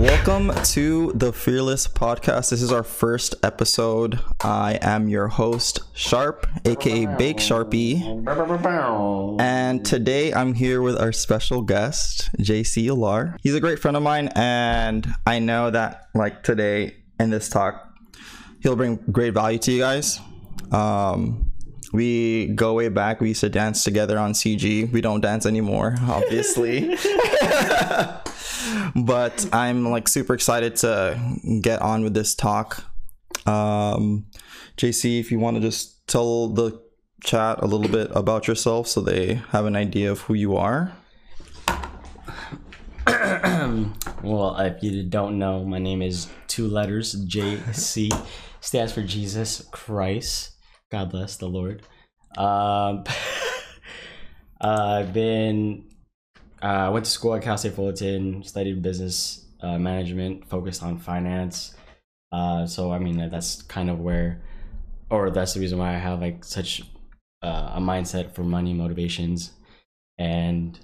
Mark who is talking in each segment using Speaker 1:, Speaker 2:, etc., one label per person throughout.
Speaker 1: Welcome to the Fearless Podcast. This is our first episode. I am your host, Sharp, aka Bake Sharpie. And today I'm here with our special guest, JC Alar. He's a great friend of mine, and I know that, like, today in this talk, he'll bring great value to you guys. Um, we go way back. We used to dance together on CG. We don't dance anymore, obviously. but I'm like super excited to get on with this talk. Um, JC, if you want to just tell the chat a little bit about yourself so they have an idea of who you are.
Speaker 2: Well, if you don't know, my name is two letters JC, stands for Jesus Christ. God bless the Lord. Um, I've been, I uh, went to school at Cal State Fullerton, studied business uh, management, focused on finance. Uh, so, I mean, that's kind of where, or that's the reason why I have like such uh, a mindset for money motivations. And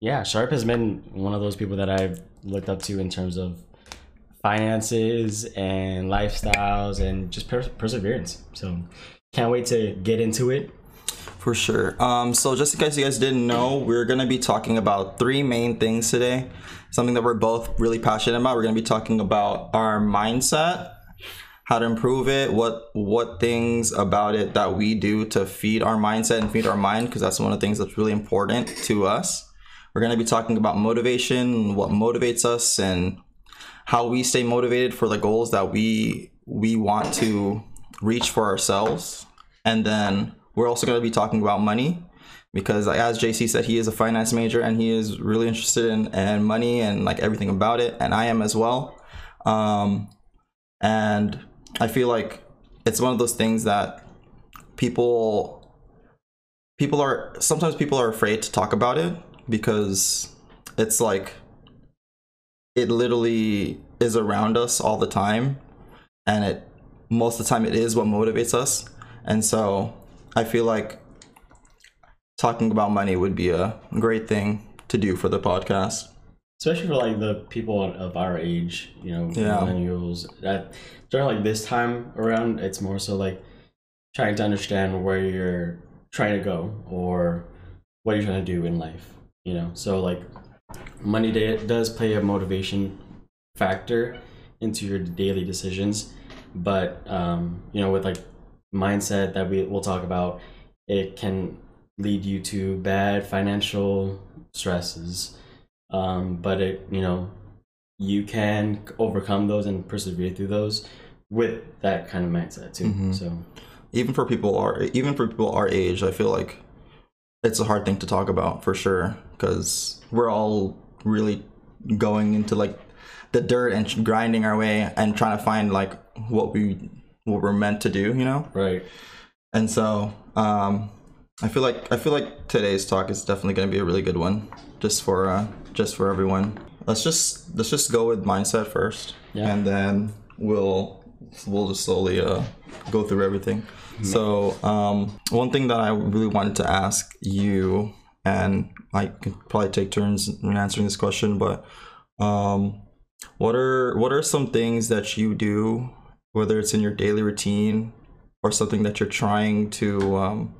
Speaker 2: yeah, Sharp has been one of those people that I've looked up to in terms of finances and lifestyles and just per- perseverance. So can't wait to get into it.
Speaker 1: For sure. Um, so just in case you guys didn't know, we're gonna be talking about three main things today. Something that we're both really passionate about. We're gonna be talking about our mindset, how to improve it, what what things about it that we do to feed our mindset and feed our mind, because that's one of the things that's really important to us. We're gonna be talking about motivation, what motivates us, and how we stay motivated for the goals that we we want to reach for ourselves. And then we're also going to be talking about money because as JC said, he is a finance major and he is really interested in, in money and like everything about it. And I am as well. Um, and I feel like it's one of those things that people, people are, sometimes people are afraid to talk about it because it's like, it literally is around us all the time and it most of the time it is what motivates us and so i feel like talking about money would be a great thing to do for the podcast.
Speaker 2: Especially for like the people of our age you know
Speaker 1: Yeah.
Speaker 2: millennials. That during like this time around it's more so like trying to understand where you're trying to go or what you're trying to do in life you know? So like money day does play a motivation factor into your daily decisions. But um you know with like mindset that we will talk about it can lead you to bad financial stresses um but it you know you can overcome those and persevere through those with that kind of mindset too
Speaker 1: Mhm.
Speaker 2: so
Speaker 1: even for people our even for people our age i feel like it's a hard thing to talk about for sure because we're all really going into like the dirt and grinding our way and trying to find like what we what we're meant to do you know?
Speaker 2: Right.
Speaker 1: And so um i feel like i feel like today's talk is definitely going to be a really good one just for uh just for everyone. Let's just let's just go with mindset first.
Speaker 2: Yeah.
Speaker 1: and then we'll we'll just slowly uh go through everything. So um one thing that i really wanted to ask you and i could probably take turns in answering this question but um what are what are some things that you do whether it's in your daily routine or something that you're trying to um,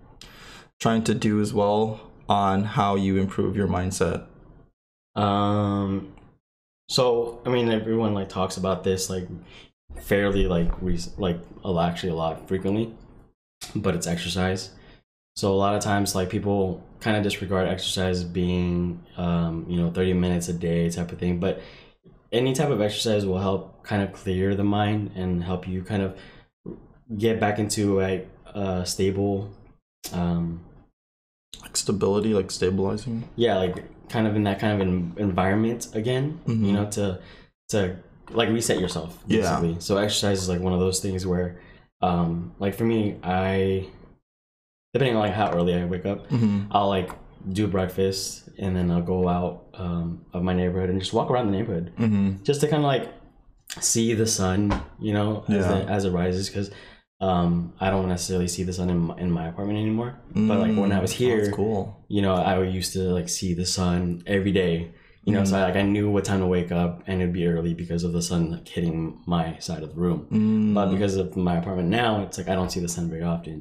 Speaker 1: trying to do as well on how you improve your mindset
Speaker 2: Um, so I mean, everyone like talks about this like fairly like rec- like actually a lot frequently, but it's exercise. So a lot of times, like people kind of disregard exercise being, um, you know, thirty minutes a day type of thing. But any type of exercise will help kind of clear the mind and help you kind of get back into a, a stable, um,
Speaker 1: like stability like stabilizing
Speaker 2: yeah like kind of in that kind of en- environment again
Speaker 1: Mhm.
Speaker 2: you know to to like reset yourself
Speaker 1: Yeah.
Speaker 2: so exercise is like one of those things where um like for me i depending on like how early i wake up
Speaker 1: mm-hmm.
Speaker 2: i'll like do breakfast and then i'll go out um of my neighborhood and just walk around the neighborhood
Speaker 1: Mm-hmm.
Speaker 2: just to kind of like see the sun you know as,
Speaker 1: Yeah.
Speaker 2: the, as it rises because um i don't necessarily see the sun in my, in my apartment anymore but like when i was here
Speaker 1: Mm, that's cool
Speaker 2: you know, I used to like see the sun every day You know, so I, like I knew what time to wake up, and it'd be early because of the sun like, hitting my side of the room.
Speaker 1: Mm,
Speaker 2: But because of my apartment now, it's like I don't see the sun very often.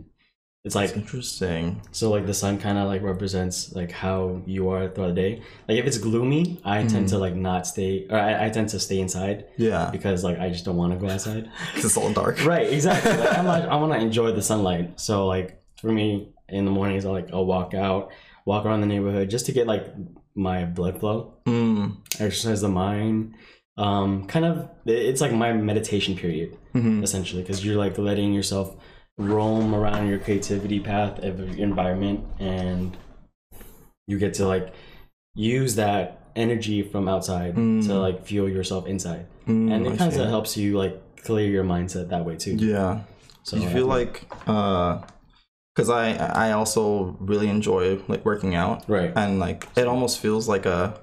Speaker 2: It's like
Speaker 1: interesting.
Speaker 2: so like the sun kind of like represents like how you are throughout the day. Like if it's gloomy, I tend to like not stay, or I, I tend to stay inside
Speaker 1: Yeah,
Speaker 2: because like I just don't want to go outside.
Speaker 1: 'cause it's all dark.
Speaker 2: right, exactly. Like, I'm like, I want to enjoy the sunlight. So like for me in the mornings, I like I'll walk out, walk around the neighborhood just to get like my blood flow,
Speaker 1: Mm,
Speaker 2: exercise the mind. Um, kind of, it's like my meditation period
Speaker 1: mhm.
Speaker 2: essentially because you're like letting yourself roam around your creativity path of your environment and you get to like use that energy from outside
Speaker 1: Mm.
Speaker 2: to like fuel yourself inside
Speaker 1: Mm,
Speaker 2: and it kind of helps you like clear your mindset that way too
Speaker 1: Yeah.
Speaker 2: so
Speaker 1: you feel like uh because i i also really enjoy like working out
Speaker 2: right
Speaker 1: and like it almost feels like a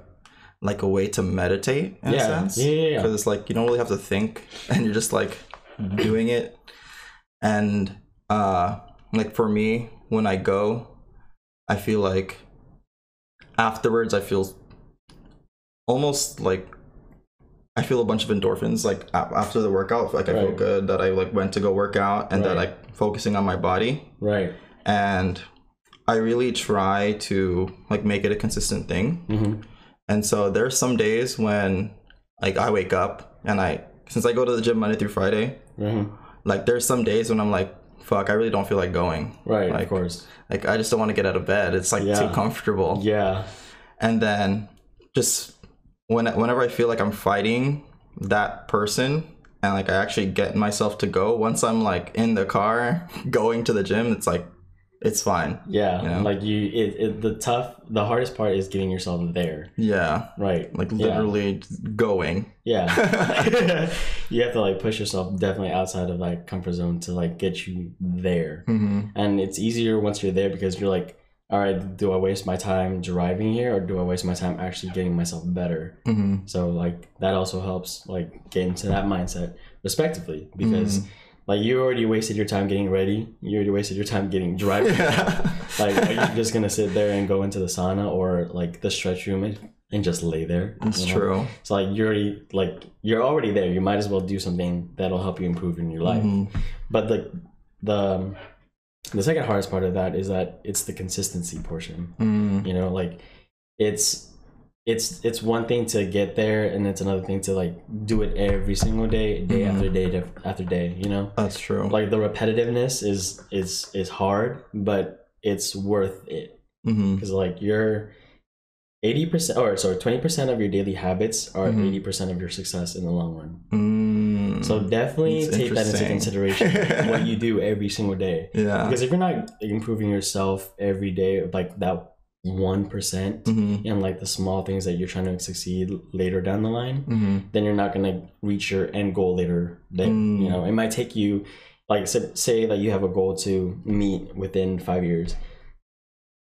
Speaker 1: like a way to meditate in
Speaker 2: Yeah.
Speaker 1: a sense
Speaker 2: Yeah, yeah, yeah.
Speaker 1: because it's like you don't really have to think and you're just like doing it and uh like for me when i go i feel like afterwards i feel almost like I feel a bunch of endorphins like after the workout. Like I feel good that I like went to go work out and that
Speaker 2: Right.
Speaker 1: like focusing on my body.
Speaker 2: right
Speaker 1: And I really try to like make it a consistent thing.
Speaker 2: hmm
Speaker 1: And so there's some days when like I wake up and I since I go to the gym Monday through Friday,
Speaker 2: hmm
Speaker 1: like there's some days when I'm like, fuck, I really don't feel like going.
Speaker 2: right
Speaker 1: Like-
Speaker 2: of course
Speaker 1: Like I just don't want to get out of bed. It's like
Speaker 2: Yeah.
Speaker 1: too comfortable.
Speaker 2: yeah
Speaker 1: and then just when whenever I feel like I'm fighting that person and like I actually get myself to go once I'm like in the car going to the gym it's like it's fine.
Speaker 2: Yeah
Speaker 1: You know?
Speaker 2: like you it, it the tough the hardest part is getting yourself there.
Speaker 1: Yeah.
Speaker 2: Right.
Speaker 1: Like literally just going.
Speaker 2: Yeah. you have to like push yourself definitely outside of like comfort zone to like get you there.
Speaker 1: hmm
Speaker 2: And it's easier once you're there because you're like, all right, do I waste my time driving here or do I waste my time actually getting myself better?
Speaker 1: hmm
Speaker 2: So like that also helps like get into that mindset respectively because like you already wasted your time getting ready. You already wasted your time getting driving.
Speaker 1: yeah
Speaker 2: like are you just gonna sit there and go into the sauna or like the stretch room and, and just lay there?
Speaker 1: it's
Speaker 2: you know?
Speaker 1: true
Speaker 2: So like you're already like you're already there. You might as well do something that'll help you improve in your life.
Speaker 1: Mhm.
Speaker 2: But the the um, the second hardest part of that is that it's the consistency portion.
Speaker 1: Mm.
Speaker 2: You know, like it's it's it's one thing to get there, and it's another thing to like do it every single day, day
Speaker 1: Mhm.
Speaker 2: after day after day. You know,
Speaker 1: that's true
Speaker 2: like the repetitiveness is is is hard, but it's worth it because like you're. 80% or sorry 20% of your daily habits are
Speaker 1: Mhm.
Speaker 2: 80% of your success in the long run
Speaker 1: mm.
Speaker 2: so definitely take that into consideration what you do every single day
Speaker 1: yeah
Speaker 2: because if you're not improving yourself every day like that 1%
Speaker 1: hmm
Speaker 2: and like the small things that you're trying to succeed later down the line
Speaker 1: hmm
Speaker 2: then you're not going to reach your end goal later then
Speaker 1: Mm.
Speaker 2: you know it might take you like say, say that you have a goal to meet within five years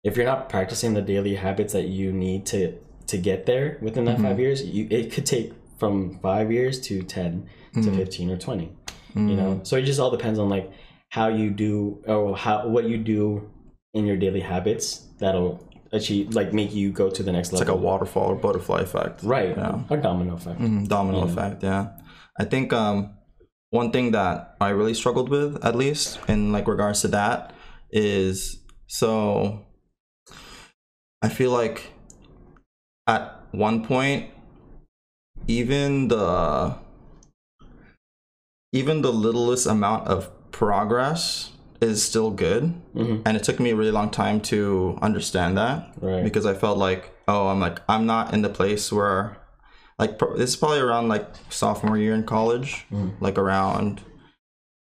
Speaker 2: if you're not practicing the daily habits that you need to to get there within that
Speaker 1: Mhm.
Speaker 2: five years you it could take from five years to 10 to
Speaker 1: Mhm.
Speaker 2: 15 or 20
Speaker 1: Mm.
Speaker 2: you know so it just all depends on like how you do or how what you do in your daily habits that'll achieve like make you go to the next
Speaker 1: it's like a waterfall or butterfly effect.
Speaker 2: Right.
Speaker 1: Yeah.
Speaker 2: a domino effect.
Speaker 1: Mhm, domino
Speaker 2: Yeah.
Speaker 1: effect yeah. I think um one thing that i really struggled with at least in like regards to that is so i feel like at one point even the even the littlest amount of progress is still good
Speaker 2: hmm
Speaker 1: and it took me a really long time to understand that
Speaker 2: right
Speaker 1: because I felt like, oh, I'm like, I'm not in the place where, like, pro- this is probably around like sophomore year in college,
Speaker 2: Mhm.
Speaker 1: like around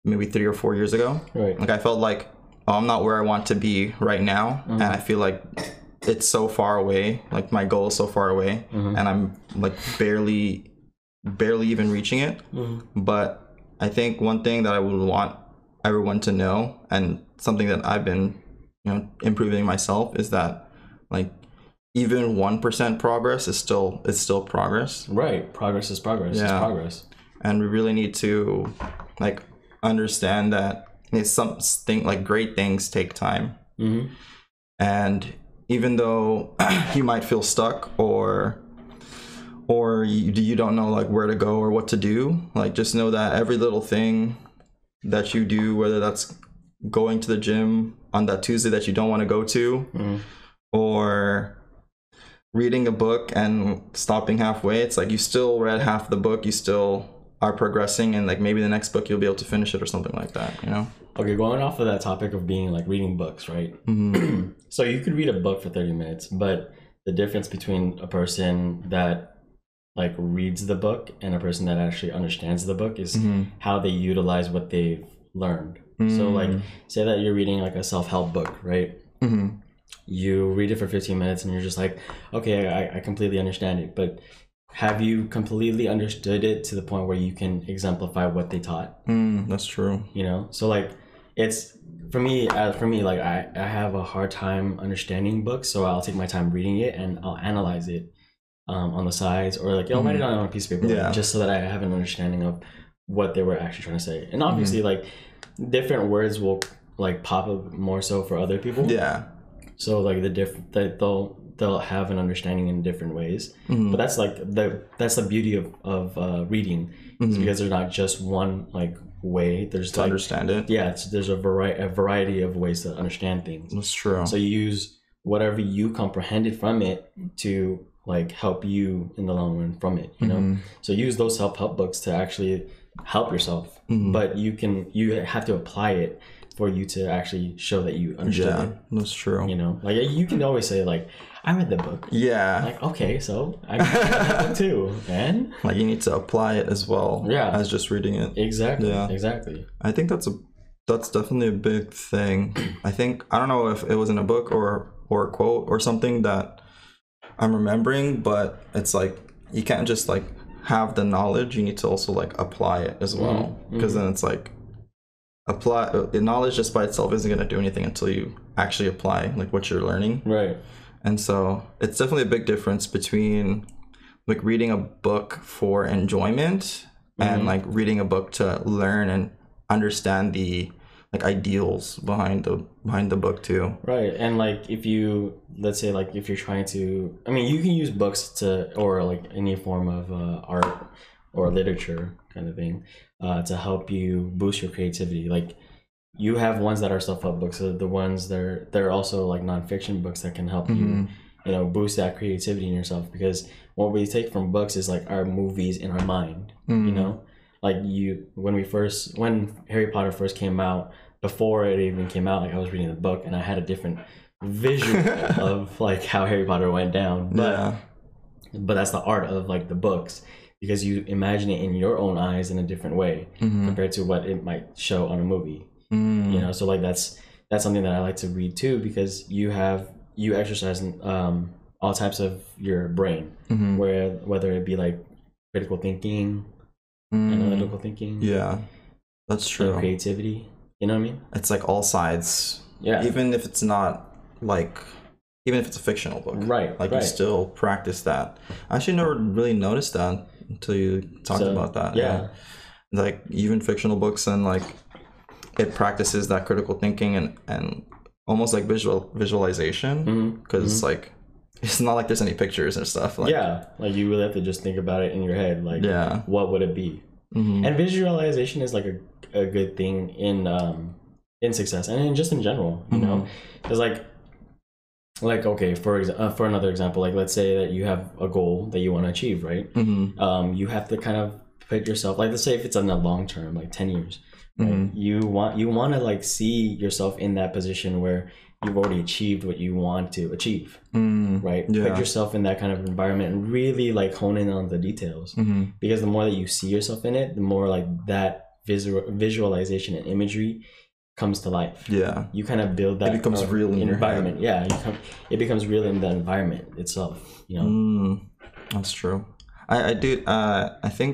Speaker 1: maybe three or four years ago.
Speaker 2: right
Speaker 1: Like, I felt like, oh, I'm not where I want to be right now, and I feel like it's so far away. Like, my goal is so far away,
Speaker 2: Mhm.
Speaker 1: and I'm like barely, barely even reaching it.
Speaker 2: Mhm.
Speaker 1: But I think one thing that I would want everyone to know, and something that I've been, you know, improving myself, is that like even one percent progress is still is still progress,
Speaker 2: right. Progress is progress.
Speaker 1: Yeah.
Speaker 2: progress.
Speaker 1: And we really need to like understand that it's something like great things take time,
Speaker 2: hmm
Speaker 1: and even though you might feel stuck or or you, you don't know like where to go or what to do like just know that every little thing that you do whether that's going to the gym on that tuesday that you don't want to go to
Speaker 2: Mhm.
Speaker 1: or reading a book and stopping halfway it's like you still read half the book you still are progressing and like maybe the next book you'll be able to finish it or something like that you know
Speaker 2: Okay, going off of that topic of being like reading books, right?
Speaker 1: Mhm.
Speaker 2: so you could read a book for 30 minutes, but the difference between a person that like reads the book and a person that actually understands the book is
Speaker 1: Mhm.
Speaker 2: how they utilize what they've learned. So like
Speaker 1: Mm.
Speaker 2: say that you're reading like a self-help book, right?
Speaker 1: Mhm.
Speaker 2: You read it for 15 minutes and you're just like, okay, I, I completely understand it. But have you completely understood it to the point where you can exemplify what they taught?
Speaker 1: Mm, that's true
Speaker 2: you know so like it's for me uh, for me like I, I have a hard time understanding books so i'll take my time reading it and i'll analyze it um, on the sides or like i'll write it down on a piece of paper like,
Speaker 1: Yeah.
Speaker 2: just so that i have an understanding of what they were actually trying to say and obviously like different words will like pop up more so for other people.
Speaker 1: Yeah.
Speaker 2: So like the different that they'll they'll have an understanding in different ways.
Speaker 1: Mhm.
Speaker 2: but that's like the that's the beauty of of uh, reading.
Speaker 1: Mhm.
Speaker 2: because there's not just one like way. There's
Speaker 1: to
Speaker 2: like
Speaker 1: understand it.
Speaker 2: Yeah it's, there's a variety a variety of ways to understand things.
Speaker 1: That's true.
Speaker 2: So you use whatever you comprehended from it to like help you in the long run from it you know?
Speaker 1: Mhm.
Speaker 2: so use those self-help books to actually help yourself
Speaker 1: Mhm.
Speaker 2: but you can you have to apply it for you to actually show that you understood
Speaker 1: yeah
Speaker 2: it.
Speaker 1: that's true.
Speaker 2: You know like you can always say like i read the book.
Speaker 1: Yeah.
Speaker 2: Like okay so i read the book too and
Speaker 1: like you need to apply it as well
Speaker 2: Yeah.
Speaker 1: as just reading it.
Speaker 2: Exactly
Speaker 1: Yeah.
Speaker 2: exactly.
Speaker 1: I think that's a that's definitely a big thing. I think i don't know if it was in a book or or a quote or something that i'm remembering but it's like you can't just like have the knowledge you need to also like apply it as well. Because then it's like apply uh, knowledge just by itself isn't going to do anything until you actually apply like what you're learning.
Speaker 2: Right.
Speaker 1: And so it's definitely a big difference between like reading a book for enjoyment and
Speaker 2: Mhm.
Speaker 1: like reading a book to learn and understand the like ideals behind the behind the book too.
Speaker 2: Right. And like if you let's say like if you're trying to I mean you can use books to or like any form of uh, art or literature kind of thing uh, to help you boost your creativity. Like you have ones that are self-help books, so the ones that are they're also like nonfiction books that can help you
Speaker 1: Mhm.
Speaker 2: you know boost that creativity in yourself because what we take from books is like our movies in our mind you
Speaker 1: Mhm.
Speaker 2: know like you when we first when harry potter first came out before it even came out like i was reading the book and i had a different visual of like how harry potter went down but
Speaker 1: yeah.
Speaker 2: but that's the art of like the books because you imagine it in your own eyes in a different way
Speaker 1: Mhm.
Speaker 2: compared to what it might show on a movie
Speaker 1: Mm.
Speaker 2: you know so like that's that's something that i like to read too because you have you exercise um all types of your brain
Speaker 1: Mhm.
Speaker 2: where whether it be like critical thinking
Speaker 1: Mm.
Speaker 2: analytical thinking
Speaker 1: Yeah. That's true.
Speaker 2: creativity you know what i mean
Speaker 1: It's like all sides.
Speaker 2: yeah
Speaker 1: Even if it's not like even if it's a fictional book.
Speaker 2: right
Speaker 1: Like
Speaker 2: right.
Speaker 1: you still practice that. I actually never really noticed that until you talked
Speaker 2: So,
Speaker 1: about that.
Speaker 2: yeah
Speaker 1: Like even fictional books and like it practices that critical thinking and and almost like visual visualization because like it's not like there's any pictures and stuff. Like,
Speaker 2: yeah like you really have to just think about it in your head like
Speaker 1: Yeah.
Speaker 2: what would it be
Speaker 1: Mhm.
Speaker 2: and visualization is like a, a good thing in um in success and in just in general you know
Speaker 1: Mm-hmm.
Speaker 2: because like like okay for exa- uh, for another example like let's say that you have a goal that you want to achieve right
Speaker 1: Mhm.
Speaker 2: um you have to kind of put yourself like let's say if it's on the long term like 10 years right?
Speaker 1: Mhm.
Speaker 2: you want you want to like see yourself in that position where you've already achieved what you want to achieve
Speaker 1: Mm.
Speaker 2: right
Speaker 1: Yeah.
Speaker 2: put yourself in that kind of environment and really like hone in on the details
Speaker 1: Mhm.
Speaker 2: because the more that you see yourself in it the more like that visual visualization and imagery comes to life
Speaker 1: Yeah.
Speaker 2: you kind of build that It
Speaker 1: becomes
Speaker 2: uh,
Speaker 1: real in your
Speaker 2: environment yeah you come, it becomes real in the environment itself you know
Speaker 1: Mm, that's true. I, I do. Uh, I think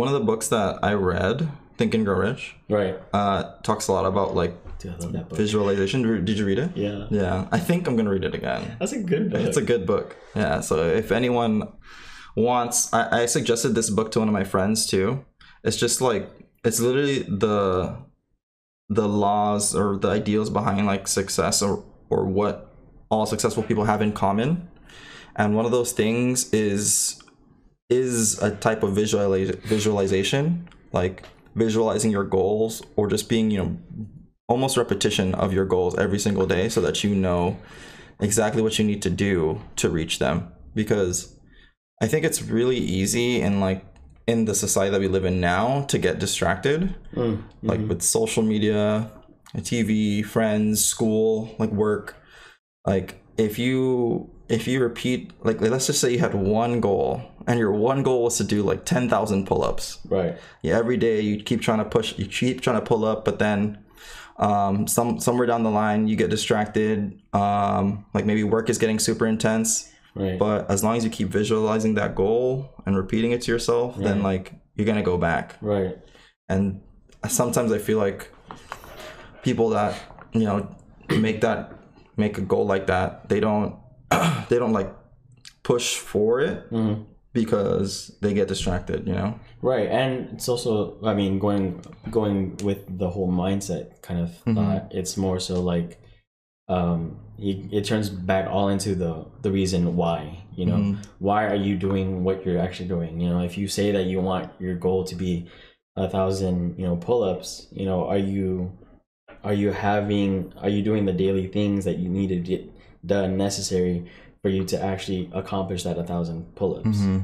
Speaker 1: one of the books that I read, Think and Grow Rich,
Speaker 2: right
Speaker 1: uh, talks a lot about like
Speaker 2: Dude, i love that book
Speaker 1: visualization. Did did you read it?
Speaker 2: yeah
Speaker 1: Yeah, I think I'm gonna read it again.
Speaker 2: that's a good book
Speaker 1: It's a good book. Yeah. So if anyone wants, I, I suggested this book to one of my friends too. It's just like it's literally the the laws or the ideals behind like success or or what all successful people have in common. And one of those things is is a type of visualiz- visualization, like visualizing your goals or just being, you know, almost repetition of your goals every single day so that you know exactly what you need to do to reach them. Because I think it's really easy in like in the society that we live in now to get distracted,
Speaker 2: Mm,
Speaker 1: like with social media, TV, friends, school, like work. Like if you if you repeat like let's just say you had one goal and your one goal was to do like 10,000 pull-ups.
Speaker 2: right.
Speaker 1: Yeah, every day you keep trying to push you keep trying to pull up but then um some somewhere down the line you get distracted um like maybe work is getting super intense
Speaker 2: Right.
Speaker 1: but as long as you keep visualizing that goal and repeating it to yourself then like you're going to go back
Speaker 2: right.
Speaker 1: and sometimes i feel like people that you know make that make a goal like that they don't they don't like push for it
Speaker 2: Mhm.
Speaker 1: because they get distracted you know
Speaker 2: Right, and it's also, I mean, going going with the whole mindset kind of
Speaker 1: Mm-hmm.
Speaker 2: thought. It's more so like, um, it, it turns back all into the the reason why. You know,
Speaker 1: Mm-hmm.
Speaker 2: why are you doing what you're actually doing? You know, if you say that you want your goal to be a thousand, you know, pull ups. You know, are you are you having are you doing the daily things that you need to get done necessary for you to actually accomplish that a thousand pull ups?
Speaker 1: mm-hmm.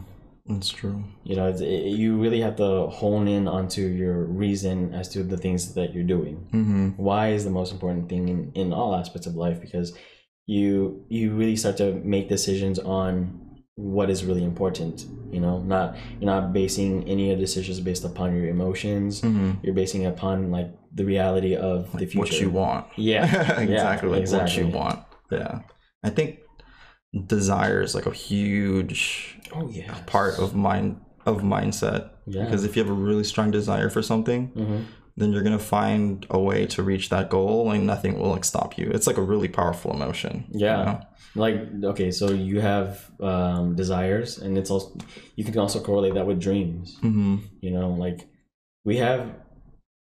Speaker 1: That's true.
Speaker 2: You know it, you really have to hone in onto your reason as to the things that you're doing.
Speaker 1: Mm-hmm.
Speaker 2: why is the most important thing in, in all aspects of life? Because you you really start to make decisions on what is really important you know? Not you're not basing any of decisions based upon your emotions.
Speaker 1: Mm-hmm.
Speaker 2: you're basing it upon like the reality of the future
Speaker 1: what you want.
Speaker 2: Yeah.
Speaker 1: Exactly like what you want. Yeah. I think desire is like a huge
Speaker 2: oh yeah
Speaker 1: part of mind of mindset
Speaker 2: Yeah.
Speaker 1: because if you have a really strong desire for something
Speaker 2: hmm
Speaker 1: then you're gonna find a way to reach that goal and nothing will like stop you it's like a really powerful emotion you
Speaker 2: Yeah.
Speaker 1: know?
Speaker 2: like okay so you have um desires and it's also you can also correlate that with dreams
Speaker 1: Mhm.
Speaker 2: you know like we have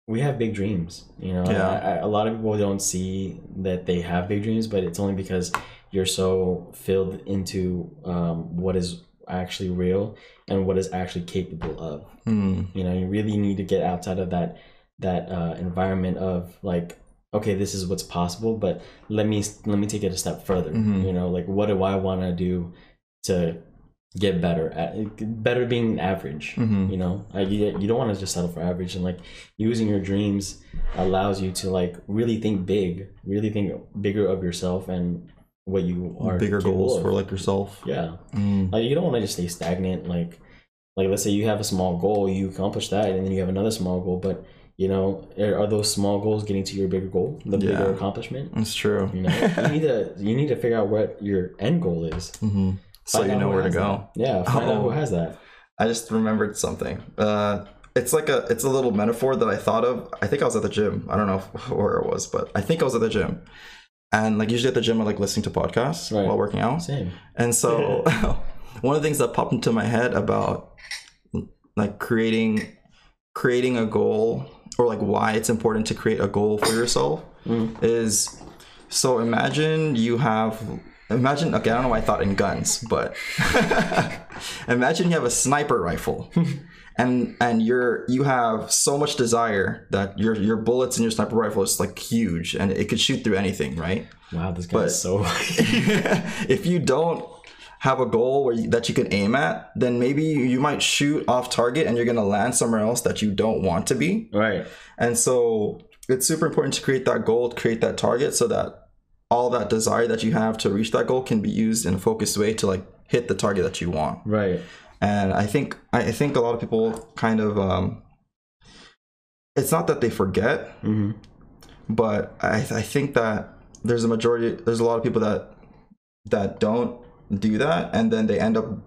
Speaker 2: we have big dreams you know
Speaker 1: Yeah.
Speaker 2: I, I, a lot of people don't see that they have big dreams but it's only because you're so filled into um, what is actually real and what is actually capable of
Speaker 1: Mm.
Speaker 2: you know you really need to get outside of that that uh, environment of like okay this is what's possible but let me let me take it a step further
Speaker 1: Mhm.
Speaker 2: you know like what do i want to do to get better at better being average
Speaker 1: Mhm.
Speaker 2: you know uh, you, you don't want to just settle for average and like using your dreams allows you to like really think big really think bigger of yourself and what you are
Speaker 1: bigger goals
Speaker 2: of.
Speaker 1: for like yourself
Speaker 2: yeah
Speaker 1: Mm.
Speaker 2: like you don't want to just stay stagnant like like let's say you have a small goal you accomplish that and then you have another small goal but you know are are those small goals getting to your bigger goal the bigger accomplishment
Speaker 1: it's true
Speaker 2: you know you need to you need to figure out what your end goal is
Speaker 1: Mhm. so you know where to go
Speaker 2: that. yeah find out who
Speaker 1: Oh.
Speaker 2: has that
Speaker 1: I just remembered something. Uh, it's like a it's a little metaphor that I thought of. I think I was at the gym. I don't know if, where it was, but I think I was at the gym. And like usually at the gym, I like listening to podcasts
Speaker 2: Right.
Speaker 1: while working out.
Speaker 2: same
Speaker 1: And so one of the things that popped into my head about like creating creating a goal or like why it's important to create a goal for yourself
Speaker 2: Mhm.
Speaker 1: is so imagine you have imagine okay I don't know why I thought in guns but imagine you have a sniper rifle and and you're you have so much desire that your your bullets in your sniper rifle is like huge and it could shoot through anything right
Speaker 2: wow this guy
Speaker 1: But-
Speaker 2: is so
Speaker 1: if you don't have a goal where you, that you can aim at, then maybe you, you might shoot off target and you're gonna land somewhere else that you don't want to be.
Speaker 2: right
Speaker 1: And so it's super important to create that goal, create that target, so that all that desire that you have to reach that goal can be used in a focused way to like hit the target that you want.
Speaker 2: right
Speaker 1: And I think I think a lot of people kind of um, it's not that they forget,
Speaker 2: hmm
Speaker 1: but I, I think that there's a majority there's a lot of people that that don't do that and then they end up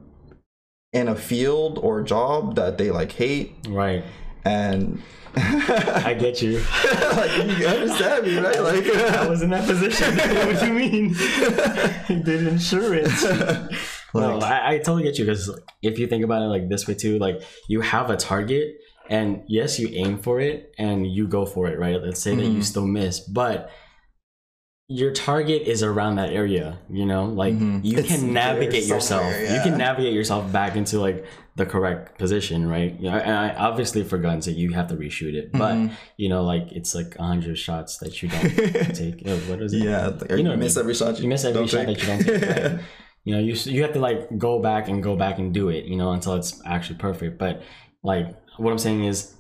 Speaker 1: in a field or job that they like hate.
Speaker 2: Right.
Speaker 1: And
Speaker 2: i get you.
Speaker 1: Like you understand me right? Like
Speaker 2: i was in that position. What do you mean? Did insurance no, I, I totally get you because if you think about it like this way too, like you have a target and yes, you aim for it and you go for it, right? Let's say that you
Speaker 1: Mhm.
Speaker 2: still miss, but your target is around that area you know like you
Speaker 1: Mm-hmm. It's
Speaker 2: can navigate yourself
Speaker 1: somewhere,
Speaker 2: you can navigate yourself back into like the correct position right you know and I, obviously for guns like, you have to reshoot it but
Speaker 1: Mm-hmm.
Speaker 2: you know like it's like 100 shots that you don't take what is it
Speaker 1: Yeah, like,
Speaker 2: You
Speaker 1: you
Speaker 2: know I
Speaker 1: miss
Speaker 2: mean.
Speaker 1: every shot.
Speaker 2: you miss every shot
Speaker 1: take.
Speaker 2: that you don't take right? you know you you have to like go back and go back and do it you know until it's actually perfect but like what i'm saying is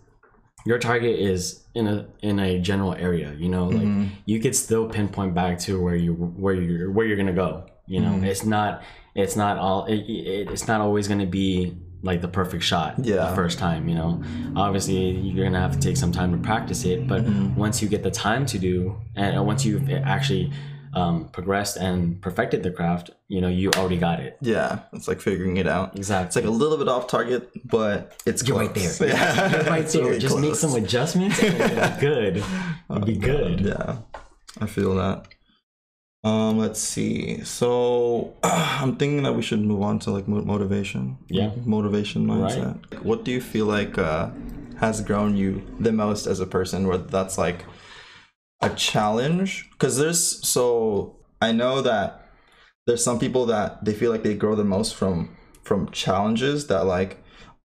Speaker 2: your target is in a in a general area you know like
Speaker 1: Mm-hmm.
Speaker 2: you could still pinpoint back to where you where you're where you're gonna go you know
Speaker 1: Mm-hmm.
Speaker 2: it's not it's not all it, it, it's not always gonna be like the perfect shot
Speaker 1: Yeah.
Speaker 2: the first time you know obviously you're gonna have to take some time to practice it but
Speaker 1: Mm-hmm.
Speaker 2: once you get the time to do and once you've actually um, progressed and perfected the craft you know you already got it
Speaker 1: Yeah, it's like figuring it out.
Speaker 2: Exactly.
Speaker 1: It's like a little bit off target, but it's
Speaker 2: You're right there.
Speaker 1: Yeah,
Speaker 2: You're right there
Speaker 1: really
Speaker 2: just make some adjustments and be good it'll be good
Speaker 1: Yeah, I feel that. Um, let's see. So I'm thinking that we should move on to like mo- motivation.
Speaker 2: Yeah.
Speaker 1: motivation mindset. Right. What do you feel like uh, has grown you the most as a person? Whether that's like a challenge, because there's so I know that there's some people that they feel like they grow the most from from challenges that like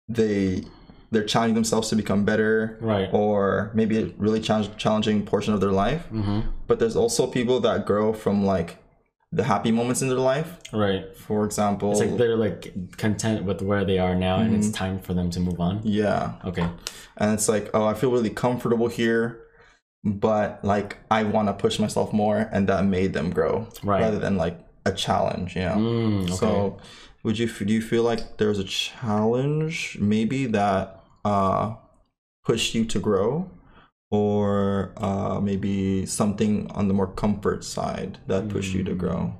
Speaker 1: they they're challenging themselves to become better
Speaker 2: right.
Speaker 1: or maybe a really challenge, challenging portion of their life.
Speaker 2: Mm-hmm.
Speaker 1: but there's also people that grow from like the happy moments in their life.
Speaker 2: Right.
Speaker 1: For example
Speaker 2: it's like they're like content with where they are now and
Speaker 1: Mm-hmm.
Speaker 2: it's time for them to move on?
Speaker 1: Yeah.
Speaker 2: Okay.
Speaker 1: And it's like oh i feel really comfortable here but like i want to push myself more and that made them grow
Speaker 2: Right.
Speaker 1: rather than like a challenge you know
Speaker 2: mm, okay.
Speaker 1: so would you do you feel like there's a challenge maybe that uh pushed you to grow or uh maybe something on the more comfort side that pushed you to grow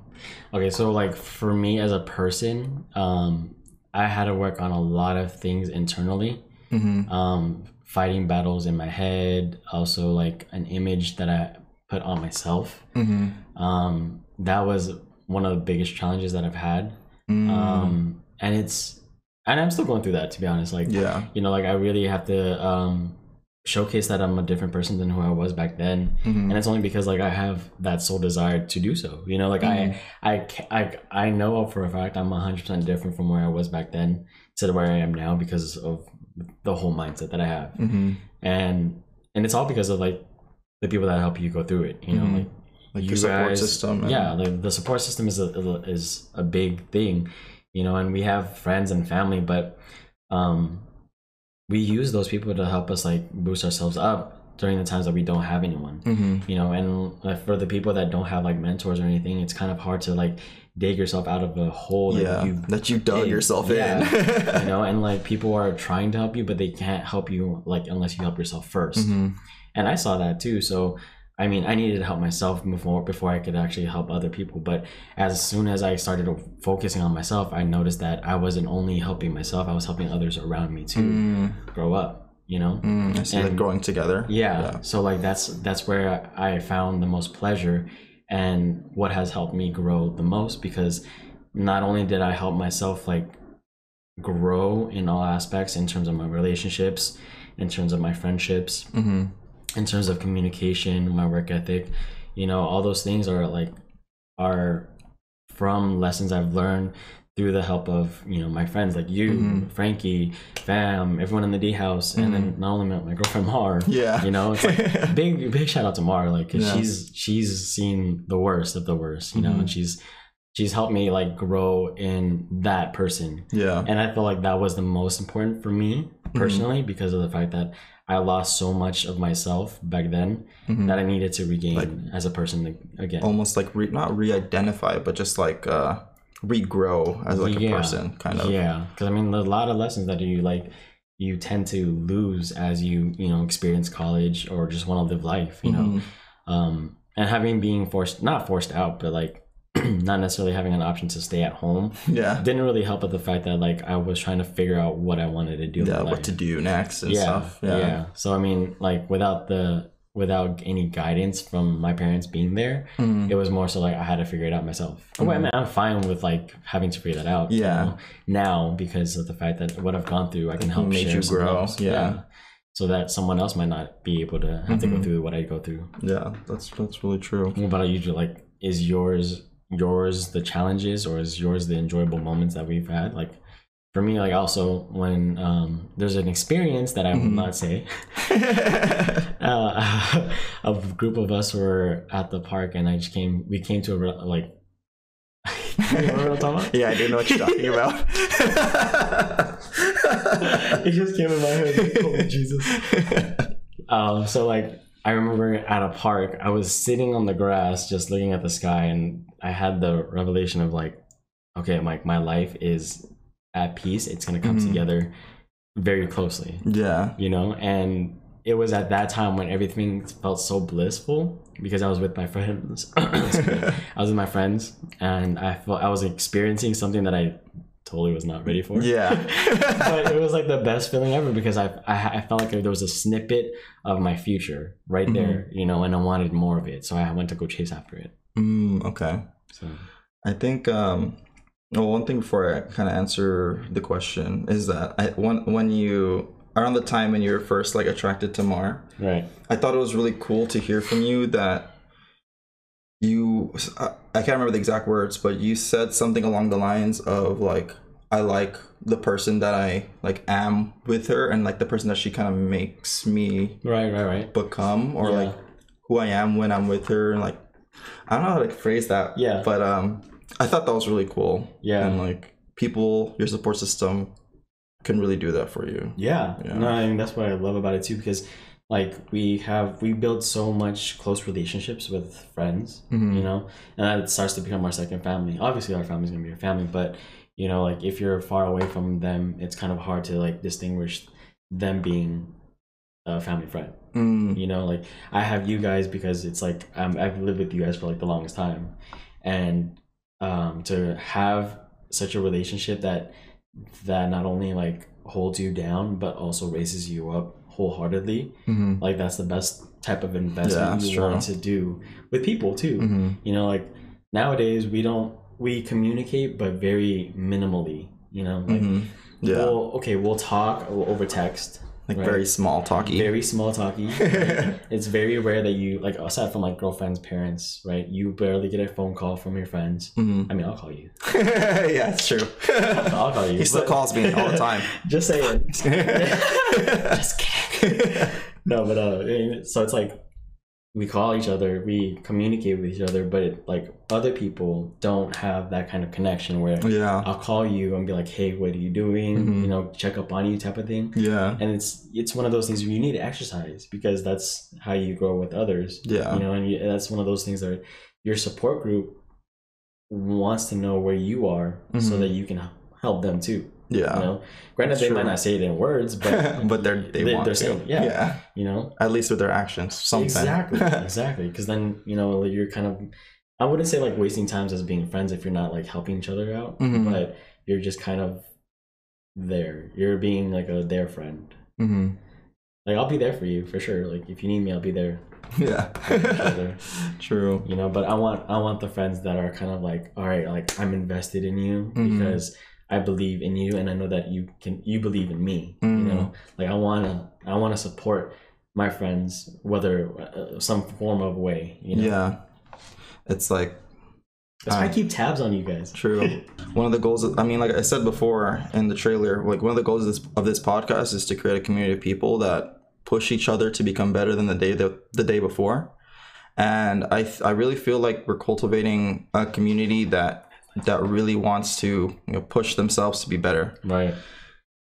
Speaker 2: Okay, so like for me as a person, um, I had to work on a lot of things internally.
Speaker 1: mm-hmm.
Speaker 2: Um, fighting battles in my head, also like an image that I put on myself.
Speaker 1: Mm-hmm.
Speaker 2: Um, that was one of the biggest challenges that I've had.
Speaker 1: Mm.
Speaker 2: Um, and it's, and I'm still going through that to be honest. Like,
Speaker 1: yeah
Speaker 2: you know, like I really have to um, showcase that I'm a different person than who I was back then
Speaker 1: Mhm.
Speaker 2: and it's only because like I have that sole desire to do so. You know, like I, I, I, I know for a fact I'm 100 percent different from where I was back then to where I am now because of the whole mindset that I have,
Speaker 1: Mm-hmm.
Speaker 2: and and it's all because of like the people that help you go through it. You know,
Speaker 1: Mhm.
Speaker 2: like
Speaker 1: like
Speaker 2: you
Speaker 1: the support
Speaker 2: guys-
Speaker 1: system and-
Speaker 2: yeah, like the support system is a is a big thing, you know, and we have friends and family, but um, we use those people to help us like boost ourselves up during the times that we don't have anyone
Speaker 1: Mhm.
Speaker 2: you know and like, for the people that don't have like mentors or anything it's kind of hard to like dig yourself out of a hole that
Speaker 1: yeah
Speaker 2: you
Speaker 1: that you dug
Speaker 2: dig.
Speaker 1: yourself
Speaker 2: Yeah.
Speaker 1: in
Speaker 2: you know and like people are trying to help you but they can't help you like unless you help yourself 1st
Speaker 1: Mhm.
Speaker 2: and i saw that too. So i mean i needed to help myself before before i could actually help other people. But as soon as i started focusing on myself i noticed that i wasn't only helping myself i was helping others around me to
Speaker 1: Mm,
Speaker 2: grow up you know?
Speaker 1: Mm, I see like
Speaker 2: And-
Speaker 1: growing together.
Speaker 2: Yeah. So like that's that's where I found the most pleasure and what has helped me grow the most because not only did I help myself like grow in all aspects in terms of my relationships, in terms of my friendships,
Speaker 1: Mm-hmm.
Speaker 2: in terms of communication, my work ethic, you know, all those things are like are from lessons I've learned through the help of you know my friends like you,
Speaker 1: Mhm.
Speaker 2: Frankie, Fam, everyone in the D house, and then not only my, my girlfriend Mar.
Speaker 1: Yeah.
Speaker 2: you know, it's like big big shout out to Mar, like 'cause
Speaker 1: Yeah.
Speaker 2: she's she's seen the worst of the worst, you know,
Speaker 1: Mhm.
Speaker 2: and she's she's helped me like grow in that person
Speaker 1: yeah
Speaker 2: and I feel like that was the most important for me
Speaker 1: Mm-hmm.
Speaker 2: personally because of the fact that I lost so much of myself back then
Speaker 1: Mhm.
Speaker 2: that I needed to regain
Speaker 1: Like-
Speaker 2: as a person again.
Speaker 1: almost like re- not re-identify but just like uh regrow as like a person kind of
Speaker 2: Yeah, because I mean, a lot of lessons that you like you tend to lose as you you know experience college or just want to live life, you know.
Speaker 1: Mhm.
Speaker 2: Um, and having being forced not forced out, but like not necessarily having an option to stay at home
Speaker 1: yeah
Speaker 2: didn't really help with the fact that like I was trying to figure out what I wanted to do.
Speaker 1: yeah what to do next and
Speaker 2: yeah,
Speaker 1: stuff
Speaker 2: yeah
Speaker 1: yeah,
Speaker 2: so i mean like without the without any guidance from my parents being there
Speaker 1: Mhm.
Speaker 2: it was more so like i had to figure it out myself oh, I mean, i'm fine with like having to figure that out you
Speaker 1: Mm-hmm. Yeah.
Speaker 2: know, now because of the fact that what i've gone through i can help
Speaker 1: made
Speaker 2: share
Speaker 1: you grow,
Speaker 2: else.
Speaker 1: yeah.
Speaker 2: so that someone else might not be able to have to go through what I go through.
Speaker 1: Yeah, that's that's really true.
Speaker 2: What about you? Like, is yours yours the challenges or is yours the enjoyable moments that we've had? Like, for me, like also when um, there's an experience that I will not say. uh, a group of us were at the park, and I just came. We came to a re- like. you know what I'm about?
Speaker 1: yeah, I do know what you're talking about.
Speaker 2: it just came in my head. Oh, Jesus. Um, so like I remember at a park, I was sitting on the grass just looking at the sky and I had the revelation of like, okay, like my life is at peace. It's gonna come
Speaker 1: Mhm.
Speaker 2: together very closely.
Speaker 1: yeah.
Speaker 2: You know? And it was at that time when everything felt so blissful because I was with my friends. I was with my friends and I felt I was experiencing something that I totally was not ready for
Speaker 1: Yeah.
Speaker 2: but it was like the best feeling ever because I, I I felt like there was a snippet of my future right there, you know, and I wanted more of it, so I went to go chase after it.
Speaker 1: mm, okay.
Speaker 2: So
Speaker 1: I think um well one thing before I kind of answer the question is that I when when you around the time when you were first like attracted to Mar,
Speaker 2: right,
Speaker 1: I thought it was really cool to hear from you that you I I can't remember the exact words, but you said something along the lines of like I like the person that I like am with her and like the person that she kind of makes me
Speaker 2: right, right, right.
Speaker 1: become or
Speaker 2: Yeah.
Speaker 1: like who I am when I'm with her and like I don't know how to phrase that.
Speaker 2: Yeah.
Speaker 1: But um I thought that was really cool.
Speaker 2: Yeah.
Speaker 1: And like people, your support system can really do that for you.
Speaker 2: Yeah,
Speaker 1: Yeah.
Speaker 2: no, I mean that's what I love about it too because like we have we build so much close relationships with friends,
Speaker 1: Mhm.
Speaker 2: you know, and that starts to become our second family. Obviously, our family's gonna be your family, but you know, like if you're far away from them, it's kind of hard to like distinguish them being a family friend.
Speaker 1: Mm,
Speaker 2: you know like i have you guys because it's like um, i've lived with you guys for like the longest time and um to have such a relationship that that not only like holds you down but also raises you up wholeheartedly
Speaker 1: mhm,
Speaker 2: like that's the best type of investment
Speaker 1: that's
Speaker 2: you
Speaker 1: true.
Speaker 2: want to do with people too
Speaker 1: mhm.
Speaker 2: you know like nowadays we don't we communicate but very minimally you know like
Speaker 1: Mhm. Yeah.
Speaker 2: we'll okay we'll talk over text
Speaker 1: like
Speaker 2: right.
Speaker 1: very small talky.
Speaker 2: very small talky. it's very rare that you like aside from like girlfriend's parents, right? You barely get a phone call from your friends.
Speaker 1: Mhm.
Speaker 2: I mean, I'll call you.
Speaker 1: yeah, it's true.
Speaker 2: I'll call you.
Speaker 1: he still calls me all the time.
Speaker 2: Just saying. Just kidding. no, but uh, so it's like we call each other, we communicate with each other, but it, like other people don't have that kind of connection where
Speaker 1: yeah.
Speaker 2: I'll call you and be like, "Hey, what are you doing?"
Speaker 1: Mhm.
Speaker 2: You know, check up on you, type of thing.
Speaker 1: Yeah.
Speaker 2: and it's it's one of those things where you need to exercise because that's how you grow with others
Speaker 1: Yeah.
Speaker 2: you know and you, that's one of those things that your support group wants to know where you are so
Speaker 1: Mhm.
Speaker 2: that you can help them too
Speaker 1: Yeah.
Speaker 2: you know granted they might not say it in words but
Speaker 1: but they're they
Speaker 2: they-
Speaker 1: to.
Speaker 2: saying- yeah.
Speaker 1: yeah.
Speaker 2: you know
Speaker 1: At least with their actions. Something.
Speaker 2: exactly exactly because then you know you're kind of i wouldn't say like wasting times as being friends if you're not like helping each other out
Speaker 1: Mhm.
Speaker 2: but you're just kind of there you're being like a their friend
Speaker 1: hmm
Speaker 2: like I'll be there for you for sure. Like if you need me, I'll be there.
Speaker 1: Yeah. True.
Speaker 2: You know, but I want I want the friends that are kind of like, all right, like I'm invested in you
Speaker 1: Mhm.
Speaker 2: because I believe in you and I know that you can you believe in me.
Speaker 1: Mhm.
Speaker 2: You know, like I wanna I wanna support my friends whether uh, some form of way. You know,
Speaker 1: Yeah. It's like
Speaker 2: that's why I keep tabs on you guys.
Speaker 1: True. One of the goals, I mean, like I said before in the trailer, like one of the goals of this, of this podcast is to create a community of people that push each other to become better than the day the, the day before. And I th- I really feel like we're cultivating a community that that really wants to you know push themselves to be better.
Speaker 2: Right.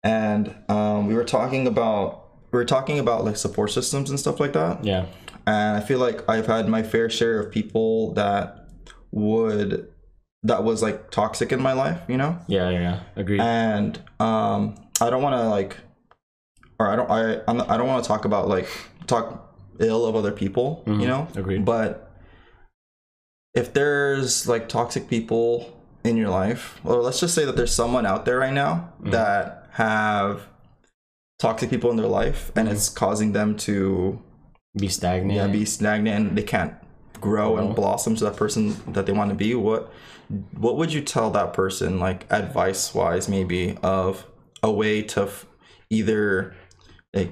Speaker 1: And um, we were talking about we were talking about like support systems and stuff like that
Speaker 2: Yeah.
Speaker 1: and I feel like I've had my fair share of people that would that was like toxic in my life, you know,
Speaker 2: Yeah. Yeah. yeah. Agreed.
Speaker 1: and um, I don't want to like, or I don't I I'm, I don't want to talk about like talk ill of other people,
Speaker 2: Mhm.
Speaker 1: you know,
Speaker 2: Agreed.
Speaker 1: but if there's like toxic people in your life, or let's just say that there's someone out there right now
Speaker 2: Mhm.
Speaker 1: that have toxic people in their life and
Speaker 2: Mhm.
Speaker 1: it's causing them to
Speaker 2: Be stagnant.
Speaker 1: yeah be stagnant and they can't grow and blossom to that person that they want to be what what would you tell that person like advice wise maybe of a way to f- either like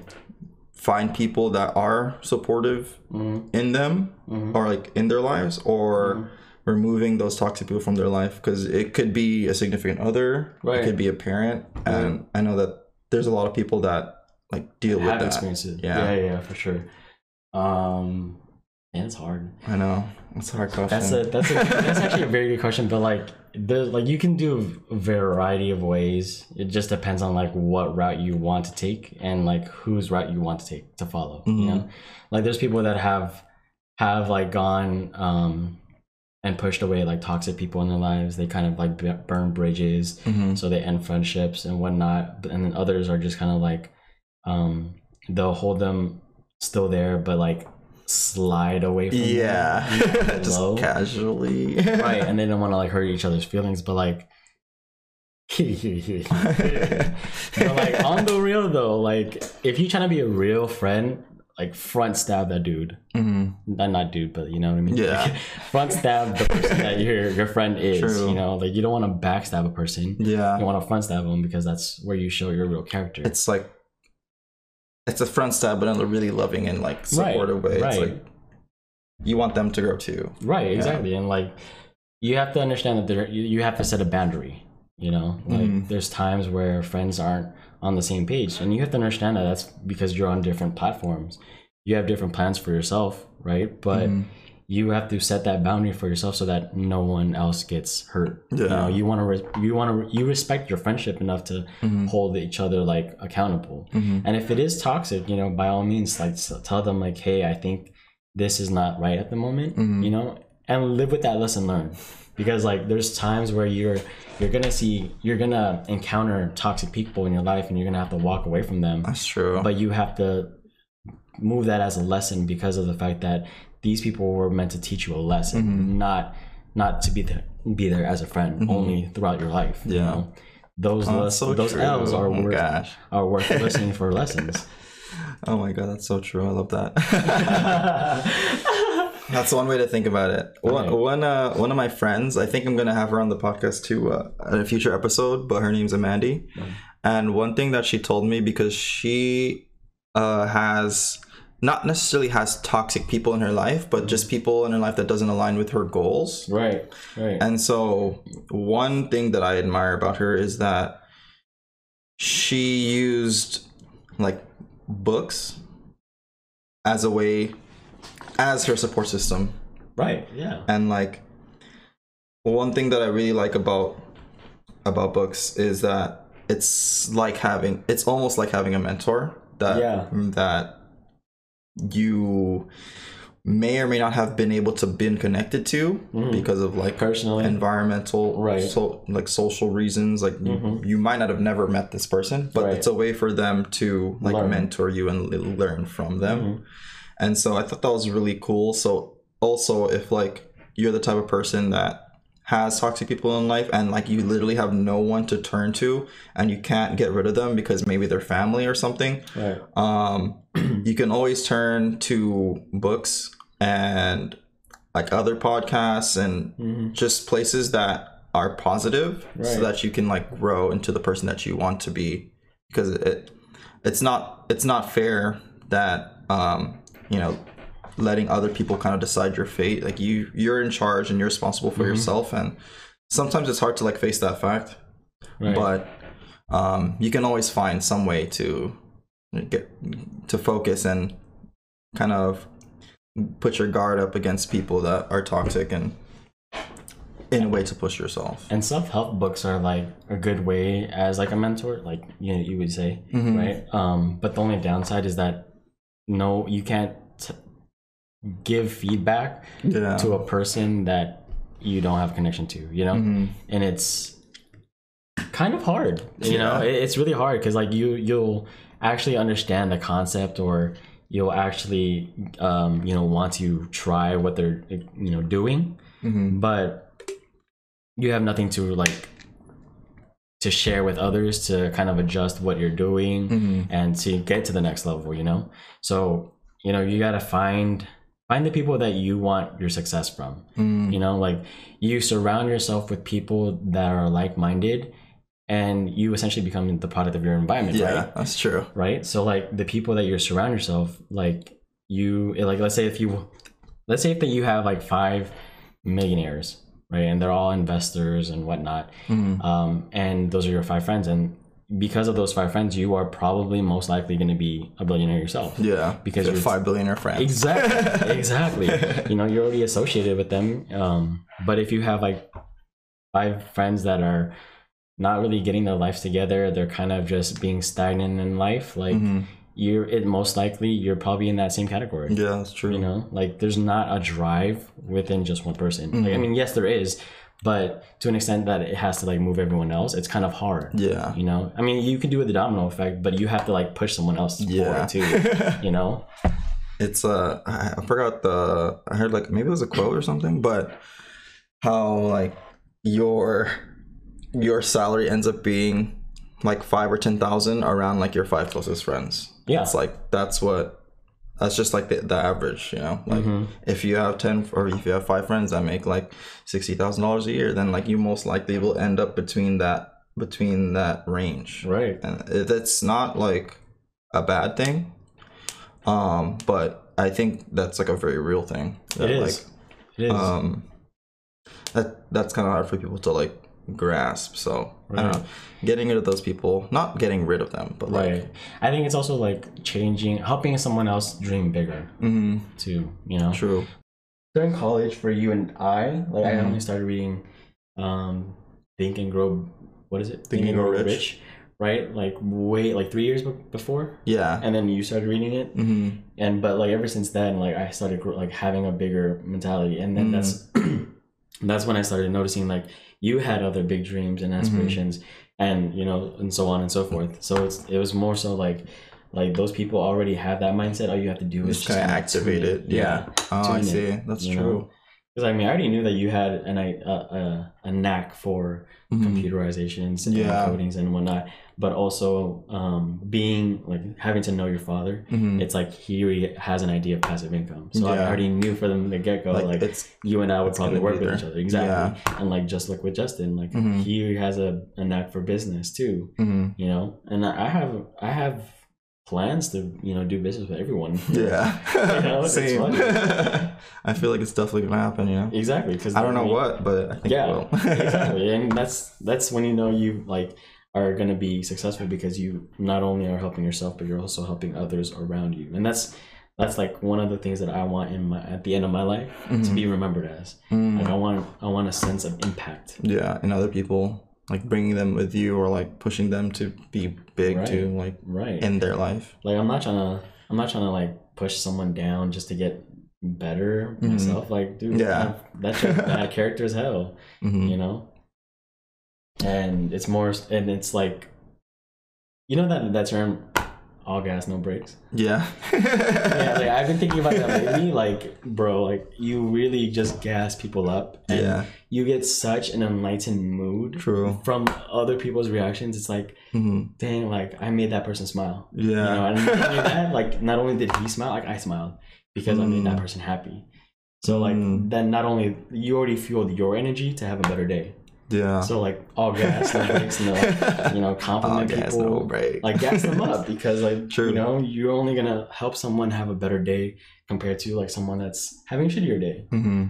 Speaker 1: find people that are supportive
Speaker 2: Mhm.
Speaker 1: in them
Speaker 2: Mhm.
Speaker 1: or like in their lives or removing those toxic people from their life because it could be a significant other
Speaker 2: Right.
Speaker 1: it could be a parent and i know that there's a lot of people that like deal with that
Speaker 2: experiences.
Speaker 1: Yeah.
Speaker 2: yeah, yeah, for sure. Um, and it's hard.
Speaker 1: i know it's a hard question
Speaker 2: That's a that's a that's actually a very good question. But like there's like you can do a variety of ways. It just depends on like what route you want to take and like whose route you want to take to follow. You
Speaker 1: Mhm.
Speaker 2: know, like there's people that have have like gone um and pushed away like toxic people in their lives. They kind of like b- burn bridges,
Speaker 1: Mhm.
Speaker 2: so they end friendships and whatnot. And then others are just kind of like um they'll hold them still there, but like slide away from
Speaker 1: yeah
Speaker 2: know,
Speaker 1: just casually
Speaker 2: right and they don't want to like hurt each other's feelings but like but like on the real though like if you trying to be a real friend like front stab that dude
Speaker 1: Mhm.
Speaker 2: not not dude but you know what i mean
Speaker 1: Yeah.
Speaker 2: Like, front stab the person that your your friend is
Speaker 1: True.
Speaker 2: you know like you don't want to backstab a person
Speaker 1: yeah
Speaker 2: you want to front stab them because that's where you show your real character
Speaker 1: it's like it's a front stab but in a really loving and like supportive way
Speaker 2: right.
Speaker 1: it's like you want them to grow too
Speaker 2: Right, exactly. And like you have to understand that there you, you have to set a boundary, you know? Like
Speaker 1: Mhm.
Speaker 2: there's times where friends aren't on the same page and you have to understand that that's because you're on different platforms. You have different plans for yourself, right? But
Speaker 1: Mhm.
Speaker 2: you have to set that boundary for yourself so that no one else gets hurt. You know, you want to re- you want to you respect your friendship enough to
Speaker 1: Mhm.
Speaker 2: hold each other like accountable.
Speaker 1: Mhm.
Speaker 2: And if it is toxic, you know, by all means, like tell them like, hey, I think this is not right at the moment,
Speaker 1: Mhm.
Speaker 2: you know, and live with that lesson learned. Because like there's times where you're you're gonna see you're gonna encounter toxic people in your life and you're gonna have to walk away from them.
Speaker 1: that's true
Speaker 2: But you have to move that as a lesson because of the fact that these people were meant to teach you a lesson,
Speaker 1: Mm-hmm.
Speaker 2: not not to be there be there as a friend only throughout your life. You
Speaker 1: Yeah.
Speaker 2: know? Those
Speaker 1: Oh,
Speaker 2: les-
Speaker 1: so
Speaker 2: those
Speaker 1: true.
Speaker 2: L's are
Speaker 1: oh
Speaker 2: worth
Speaker 1: gosh
Speaker 2: are worth listening for lessons.
Speaker 1: oh my god that's so true i love that That's one way to think about it. One,
Speaker 2: Right.
Speaker 1: one, uh, one of my friends, I think I'm gonna have her on the podcast too uh, at a future episode. But her name's Amandi, and one thing that she told me because she uh, has not necessarily has toxic people in her life, but just people in her life that doesn't align with her goals.
Speaker 2: right, right.
Speaker 1: And so, one thing that I admire about her is that she used like books as a way, as her support system.
Speaker 2: right, yeah.
Speaker 1: And like, one thing that I really like about about books is that it's like having, it's almost like having a mentor that
Speaker 2: Yeah.
Speaker 1: that you may or may not have been able to been connected to
Speaker 2: Mhm.
Speaker 1: because of like
Speaker 2: Personally,
Speaker 1: environmental
Speaker 2: Right.
Speaker 1: so like social reasons like you,
Speaker 2: Mhm.
Speaker 1: you might not have never met this person but
Speaker 2: Right.
Speaker 1: it's a way for them to like
Speaker 2: Learn.
Speaker 1: mentor you and learn from them
Speaker 2: Mhm.
Speaker 1: And so i thought that was really cool. So also if like you're the type of person that has toxic people in life and like you literally have no one to turn to and you can't get rid of them because maybe they're family or something
Speaker 2: right,
Speaker 1: um, you can always turn to books and like other podcasts and
Speaker 2: Mhm.
Speaker 1: just places that are positive so that you can like grow into the person that you want to be. Because it it's not it's not fair that um you know letting other people kind of decide your fate like you you're in charge and you're responsible
Speaker 2: Mm-hmm.
Speaker 1: for yourself and sometimes it's hard to like face that fact
Speaker 2: right.
Speaker 1: but um, you can always find some way to get to focus and kind of put your guard up against people that are toxic and in a way to push yourself.
Speaker 2: and self-help books are like a good way as like a mentor like you know, you would say
Speaker 1: Mhm.
Speaker 2: right um but the only downside is that no you can't t- give feedback
Speaker 1: Yeah.
Speaker 2: to a person that you don't have connection to you know
Speaker 1: Mhm.
Speaker 2: and it's kind of hard you know
Speaker 1: Yeah.
Speaker 2: It- it's really hard because like you you'll actually understand the concept or you'll actually um you know want to try what they're you know doing
Speaker 1: Mhm.
Speaker 2: but you have nothing to like to share with others to kind of adjust what you're doing
Speaker 1: Mhm.
Speaker 2: and to get to the next level you know so you know you got to find find the people that you want your success from
Speaker 1: Mhm.
Speaker 2: you know like you surround yourself with people that are like-minded and you essentially become the product of your environment
Speaker 1: Yeah,
Speaker 2: right
Speaker 1: that's true.
Speaker 2: right so like the people that you surround yourself like you like let's say if you let's say if that you have like five millionaires right? And they're all investors and whatnot.
Speaker 1: Mhm.
Speaker 2: um, and those are your five friends. And because of those five friends you are probably most likely going to be a billionaire yourself.
Speaker 1: Yeah,
Speaker 2: Because
Speaker 1: you're five billionaire friends.
Speaker 2: exactly. Exactly. You know you're already associated with them. Um, but if you have like five friends that are not really getting their lives together they're kind of just being stagnant in life like
Speaker 1: Mhm.
Speaker 2: You're it most likely you're probably in that same category
Speaker 1: Yeah, that's true.
Speaker 2: you know like there's not a drive within just one person like, i
Speaker 1: Mhm.
Speaker 2: mean yes there is but to an extent that it has to like move everyone else it's kind of hard
Speaker 1: Yeah.
Speaker 2: you know i mean you can do it the domino effect but you have to like push someone else
Speaker 1: Yeah.
Speaker 2: too you know
Speaker 1: it's uh I I forgot the I heard like maybe it was a quote or something, but how like your your salary ends up being like five or ten thousand around like your five closest friends.
Speaker 2: Yeah.
Speaker 1: It's like that's what that's just like the, the average, you know. Like
Speaker 2: Mhm.
Speaker 1: if you have ten or if you have five friends that make like sixty thousand dollars a year, then like you most likely will end up between that between that range
Speaker 2: right
Speaker 1: and it's not like a bad thing um but i think that's like a very real thing that,
Speaker 2: it is it is
Speaker 1: like um that that's kind of hard for people to like grasp. So i don't know getting rid of those people not getting rid of them but like
Speaker 2: i think it's also like changing helping someone else dream bigger
Speaker 1: mhm,
Speaker 2: too you know?
Speaker 1: True.
Speaker 2: During college for you and i like i
Speaker 1: Mhm.
Speaker 2: only started reading um think and grow what is it?
Speaker 1: Think and Grow Rich.
Speaker 2: right? Like way like three years before?
Speaker 1: Yeah.
Speaker 2: And then you started reading it?
Speaker 1: Hmm
Speaker 2: and but like ever since then like i started like having a bigger mentality. And then
Speaker 1: Mhm.
Speaker 2: that's that's when i started noticing like you had other big dreams and aspirations and you know and so on and so forth. So it's it was more so like like those people already have that mindset. All you have to do is
Speaker 1: just activate
Speaker 2: tune
Speaker 1: it. Yeah. Oh i
Speaker 2: tune it,
Speaker 1: see. That's true.
Speaker 2: Because i mean i already knew that you had an i a, a, a knack for
Speaker 1: Mhm.
Speaker 2: computerizations and
Speaker 1: Yeah.
Speaker 2: codings and whatnot but also um being like having to know your father
Speaker 1: Mhm.
Speaker 2: it's like he has an idea of passive income. So I already knew from the get go,
Speaker 1: like,
Speaker 2: like,
Speaker 1: it's
Speaker 2: you and I would probably work with each other. Exactly. And like just like with Justin, like
Speaker 1: Mhm.
Speaker 2: he has a, a knack for business too,
Speaker 1: mhm.
Speaker 2: you know? And I have I have plans to, you know, do business with everyone.
Speaker 1: yeah
Speaker 2: know, it's
Speaker 1: same i feel like it's definitely gonna happen you know
Speaker 2: Exactly. Because
Speaker 1: I don't know what, but I think
Speaker 2: Yeah,
Speaker 1: it will.
Speaker 2: exactly. And that's that's when you know you like are gonna be successful because you not only are helping yourself, but you're also helping others around you. And that's that's like one of the things that I want in my at the end of my life to be remembered as.
Speaker 1: Mm,
Speaker 2: Like I want I want a sense of impact.
Speaker 1: yeah, and other people like bringing them with you or like pushing them to be big
Speaker 2: Right.
Speaker 1: too, like
Speaker 2: Right.
Speaker 1: in their life.
Speaker 2: like I'm not trying to I'm not trying to like push someone down just to get better
Speaker 1: Mhm.
Speaker 2: myself. Like dude,
Speaker 1: Yeah.
Speaker 2: that's just bad character as hell.
Speaker 1: hmm
Speaker 2: you know and it's more and it's like you know that that term all gas no brakes
Speaker 1: Yeah.
Speaker 2: yeah like i've been thinking about that lately like bro like you really just gas people up and
Speaker 1: yeah.
Speaker 2: you get such an enlightened mood
Speaker 1: True.
Speaker 2: from other people's reactions it's like
Speaker 1: hmm
Speaker 2: dang like i made that person smile
Speaker 1: Yeah.
Speaker 2: you know and that like not only did he smile like i smiled because i made that
Speaker 1: Mm.
Speaker 2: person happy so like
Speaker 1: Mm.
Speaker 2: then not only you already fueled your energy to have a better day
Speaker 1: yeah.
Speaker 2: so like all gas, no brakes, no you know compliment
Speaker 1: gas,
Speaker 2: people,
Speaker 1: no break.
Speaker 2: like gas them up because like
Speaker 1: True.
Speaker 2: you know you're only gonna help someone have a better day compared to like someone that's having a shittier day.
Speaker 1: hmm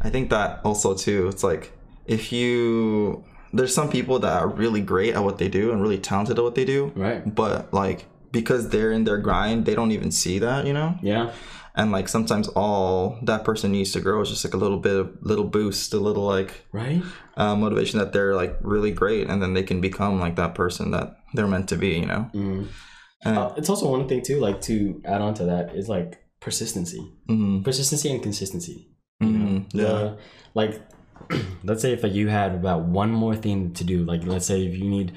Speaker 1: I think that also too. It's like if you there's some people that are really great at what they do and really talented at what they do,
Speaker 2: Right.
Speaker 1: but like because they're in their grind, they don't even see that, you know.
Speaker 2: Yeah.
Speaker 1: And like sometimes all that person needs to grow is just like a little bit of little boost, a little like
Speaker 2: Right.
Speaker 1: uh, motivation that they're like really great, and then they can become like that person that they're meant to be, you know.
Speaker 2: Mm. Uh, it's also one thing too, like to add on to that is like persistency,
Speaker 1: mhm,
Speaker 2: persistency and consistency. you know?
Speaker 1: mhm, yeah.
Speaker 2: The- like let's say if like you had about one more thing to do like let's say if you need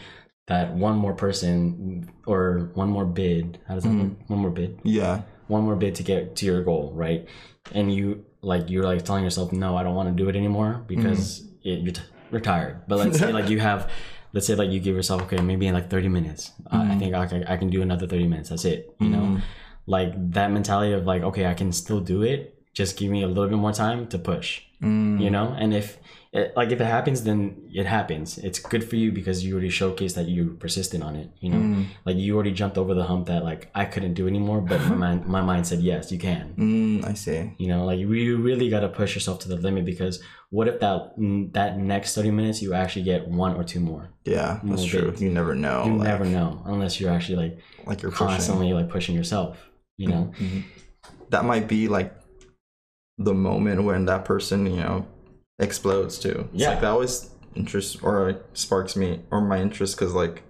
Speaker 2: that one more person or one more bid how does that
Speaker 1: Mhm.
Speaker 2: one more bid
Speaker 1: yeah.
Speaker 2: One more bid to get to your goal right and you like you're like telling yourself no i don't want to do it anymore because
Speaker 1: Mm-hmm.
Speaker 2: it, you're t- retired but let's say like you have let's say like you give yourself okay maybe in like 30 minutes uh, i
Speaker 1: Mhm.
Speaker 2: think I, can- I can do another 30 minutes that's it you know
Speaker 1: Mhm.
Speaker 2: like that mentality of like okay i can still do it just give me a little bit more time to push.
Speaker 1: Mm.
Speaker 2: You know, and if it, like if it happens, then it happens. It's good for you because you already showcased that you're persistent on it. You know,
Speaker 1: Mm.
Speaker 2: like you already jumped over the hump that like I couldn't do anymore, but my mind my mind said yes, you can.
Speaker 1: Mm, I see.
Speaker 2: You know, like you really got to push yourself to the limit because what if that that next thirty minutes you actually get one or two more?
Speaker 1: Yeah, that's
Speaker 2: Move
Speaker 1: true. You never know.
Speaker 2: You
Speaker 1: like,
Speaker 2: never know unless you're actually like
Speaker 1: like you're pushing.
Speaker 2: constantly like pushing yourself. You know,
Speaker 1: Mhm. That might be like the moment when that person, you know, explodes too. It's
Speaker 2: Yeah.
Speaker 1: like that always interests or like, sparks me or my interest because like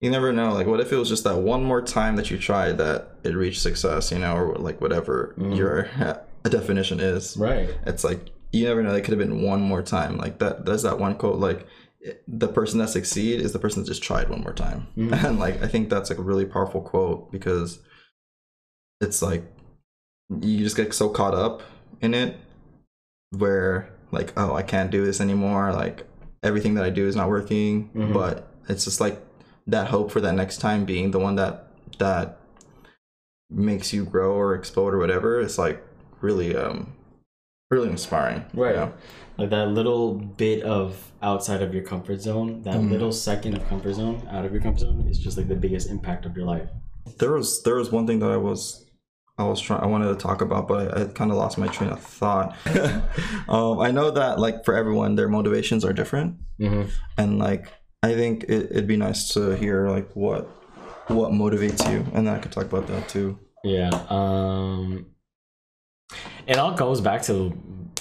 Speaker 1: you never know. Like, what if it was just that one more time that you tried that it reached success, you know, or like whatever
Speaker 2: Mhm.
Speaker 1: your definition is.
Speaker 2: right?
Speaker 1: It's like you never know. It could have been one more time. Like that. There's that one quote. Like the person that succeed is the person that just tried one more time.
Speaker 2: Mhm.
Speaker 1: And like I think that's like a really powerful quote because it's like you just get so caught up in it where like oh I can't do this anymore. Like everything that I do is not working.
Speaker 2: Mhm.
Speaker 1: But it's just like that hope for that next time being the one that that makes you grow or explode or whatever. It's like really um really inspiring.
Speaker 2: Right. Like that little bit of outside of your comfort zone, that
Speaker 1: Mhm.
Speaker 2: little second of comfort zone out of your comfort zone is just like the biggest impact of your life.
Speaker 1: There was there was one thing that I was I was trying I wanted to talk about, but I, I kind of lost my train of thought. um, I know that like for everyone, their motivations are different,
Speaker 2: Mm-hmm.
Speaker 1: and like I think it, it'd be nice to hear like what what motivates you, and then I could talk about that too.
Speaker 2: Yeah. Um it all goes back to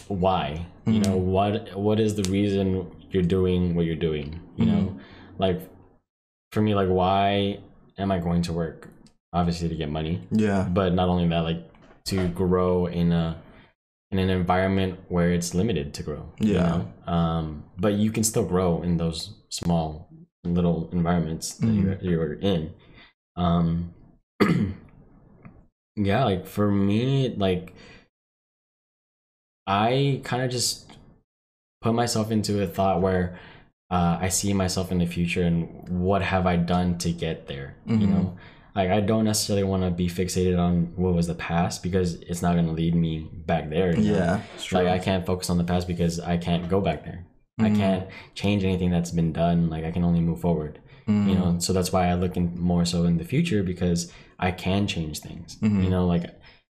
Speaker 2: why. You know, what what is the reason you're doing what you're doing? You know? Like for me, like why am I going to work? Obviously to get money.
Speaker 1: Yeah,
Speaker 2: But not only that, like to grow in a in an environment where it's limited to grow. you
Speaker 1: Yeah.
Speaker 2: know? Um but you can still grow in those small little environments that you're, you're in. Um yeah like for me like i kind of just put myself into a thought where uh, i see myself in the future and what have i done to get there you
Speaker 1: Mhm.
Speaker 2: know like i don't necessarily want to be fixated on what was the past because it's not going to lead me back there you know?
Speaker 1: yeah,
Speaker 2: like i can't focus on the past because i can't go back there i
Speaker 1: Mhm.
Speaker 2: can't change anything that's been done like i can only move forward
Speaker 1: Mhm.
Speaker 2: you know so that's why i look in more so in the future because i can change things
Speaker 1: Mhm.
Speaker 2: you know like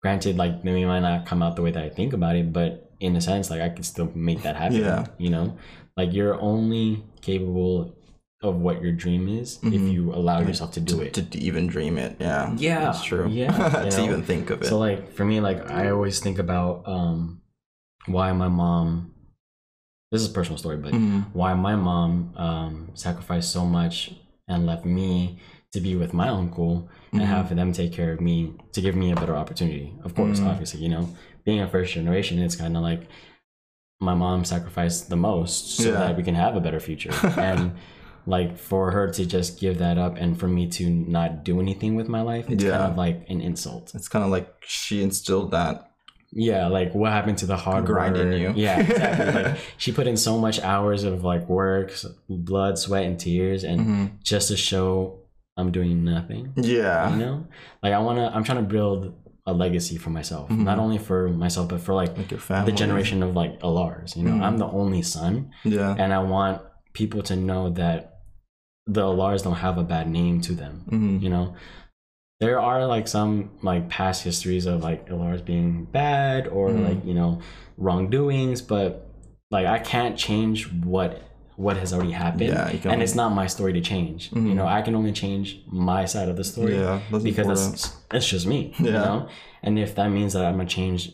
Speaker 2: granted like maybe it might not come out the way that i think about it but in a sense like i can still make that happen
Speaker 1: Yeah.
Speaker 2: you know like you're only capable of what your dream is if
Speaker 1: Mhm.
Speaker 2: you allow yourself to do
Speaker 1: to,
Speaker 2: it
Speaker 1: to even dream it. Yeah,
Speaker 2: Yeah,
Speaker 1: that's true.
Speaker 2: yeah,
Speaker 1: to
Speaker 2: know?
Speaker 1: even think of it.
Speaker 2: so like for me like i always think about um why my mom this is a personal story but
Speaker 1: Mhm.
Speaker 2: why my mom um, sacrificed so much and left me to be with my uncle and
Speaker 1: Mhm.
Speaker 2: have them take care of me to give me a better opportunity. Of course,
Speaker 1: Mhm.
Speaker 2: obviously, you know, being a first generation, it's kind of like my mom sacrificed the most so
Speaker 1: Yeah.
Speaker 2: that we can have a better future. and like for her to just give that up and for me to not do anything with my life, it's
Speaker 1: Yeah.
Speaker 2: kind of like an insult.
Speaker 1: It's kind of like she instilled that.
Speaker 2: Yeah, like what happened to the hard
Speaker 1: Grind in you.
Speaker 2: Yeah, exactly. like she put in so much hours of like work, blood, sweat, and tears, and
Speaker 1: Mhm.
Speaker 2: just to show I'm doing nothing.
Speaker 1: Yeah.
Speaker 2: You know, like I wanna, I'm trying to build a legacy for myself,
Speaker 1: Mhm.
Speaker 2: not only for myself but for like
Speaker 1: Like your family.
Speaker 2: the generation of like Alars. You know,
Speaker 1: Mhm.
Speaker 2: I'm the only son,
Speaker 1: Yeah.
Speaker 2: and I want people to know that the Alars don't have a bad name to them
Speaker 1: hmm
Speaker 2: you know there are like some like past histories of like Ilars being bad or
Speaker 1: Mhm.
Speaker 2: like you know wrongdoings but like i can't change what what has already happened
Speaker 1: Yeah,
Speaker 2: and it's not my story to change
Speaker 1: Mhm.
Speaker 2: you know i can only change my side of the story
Speaker 1: Yeah. That's
Speaker 2: because that's it's just me you
Speaker 1: Yeah.
Speaker 2: know and if that means that i'm gonna change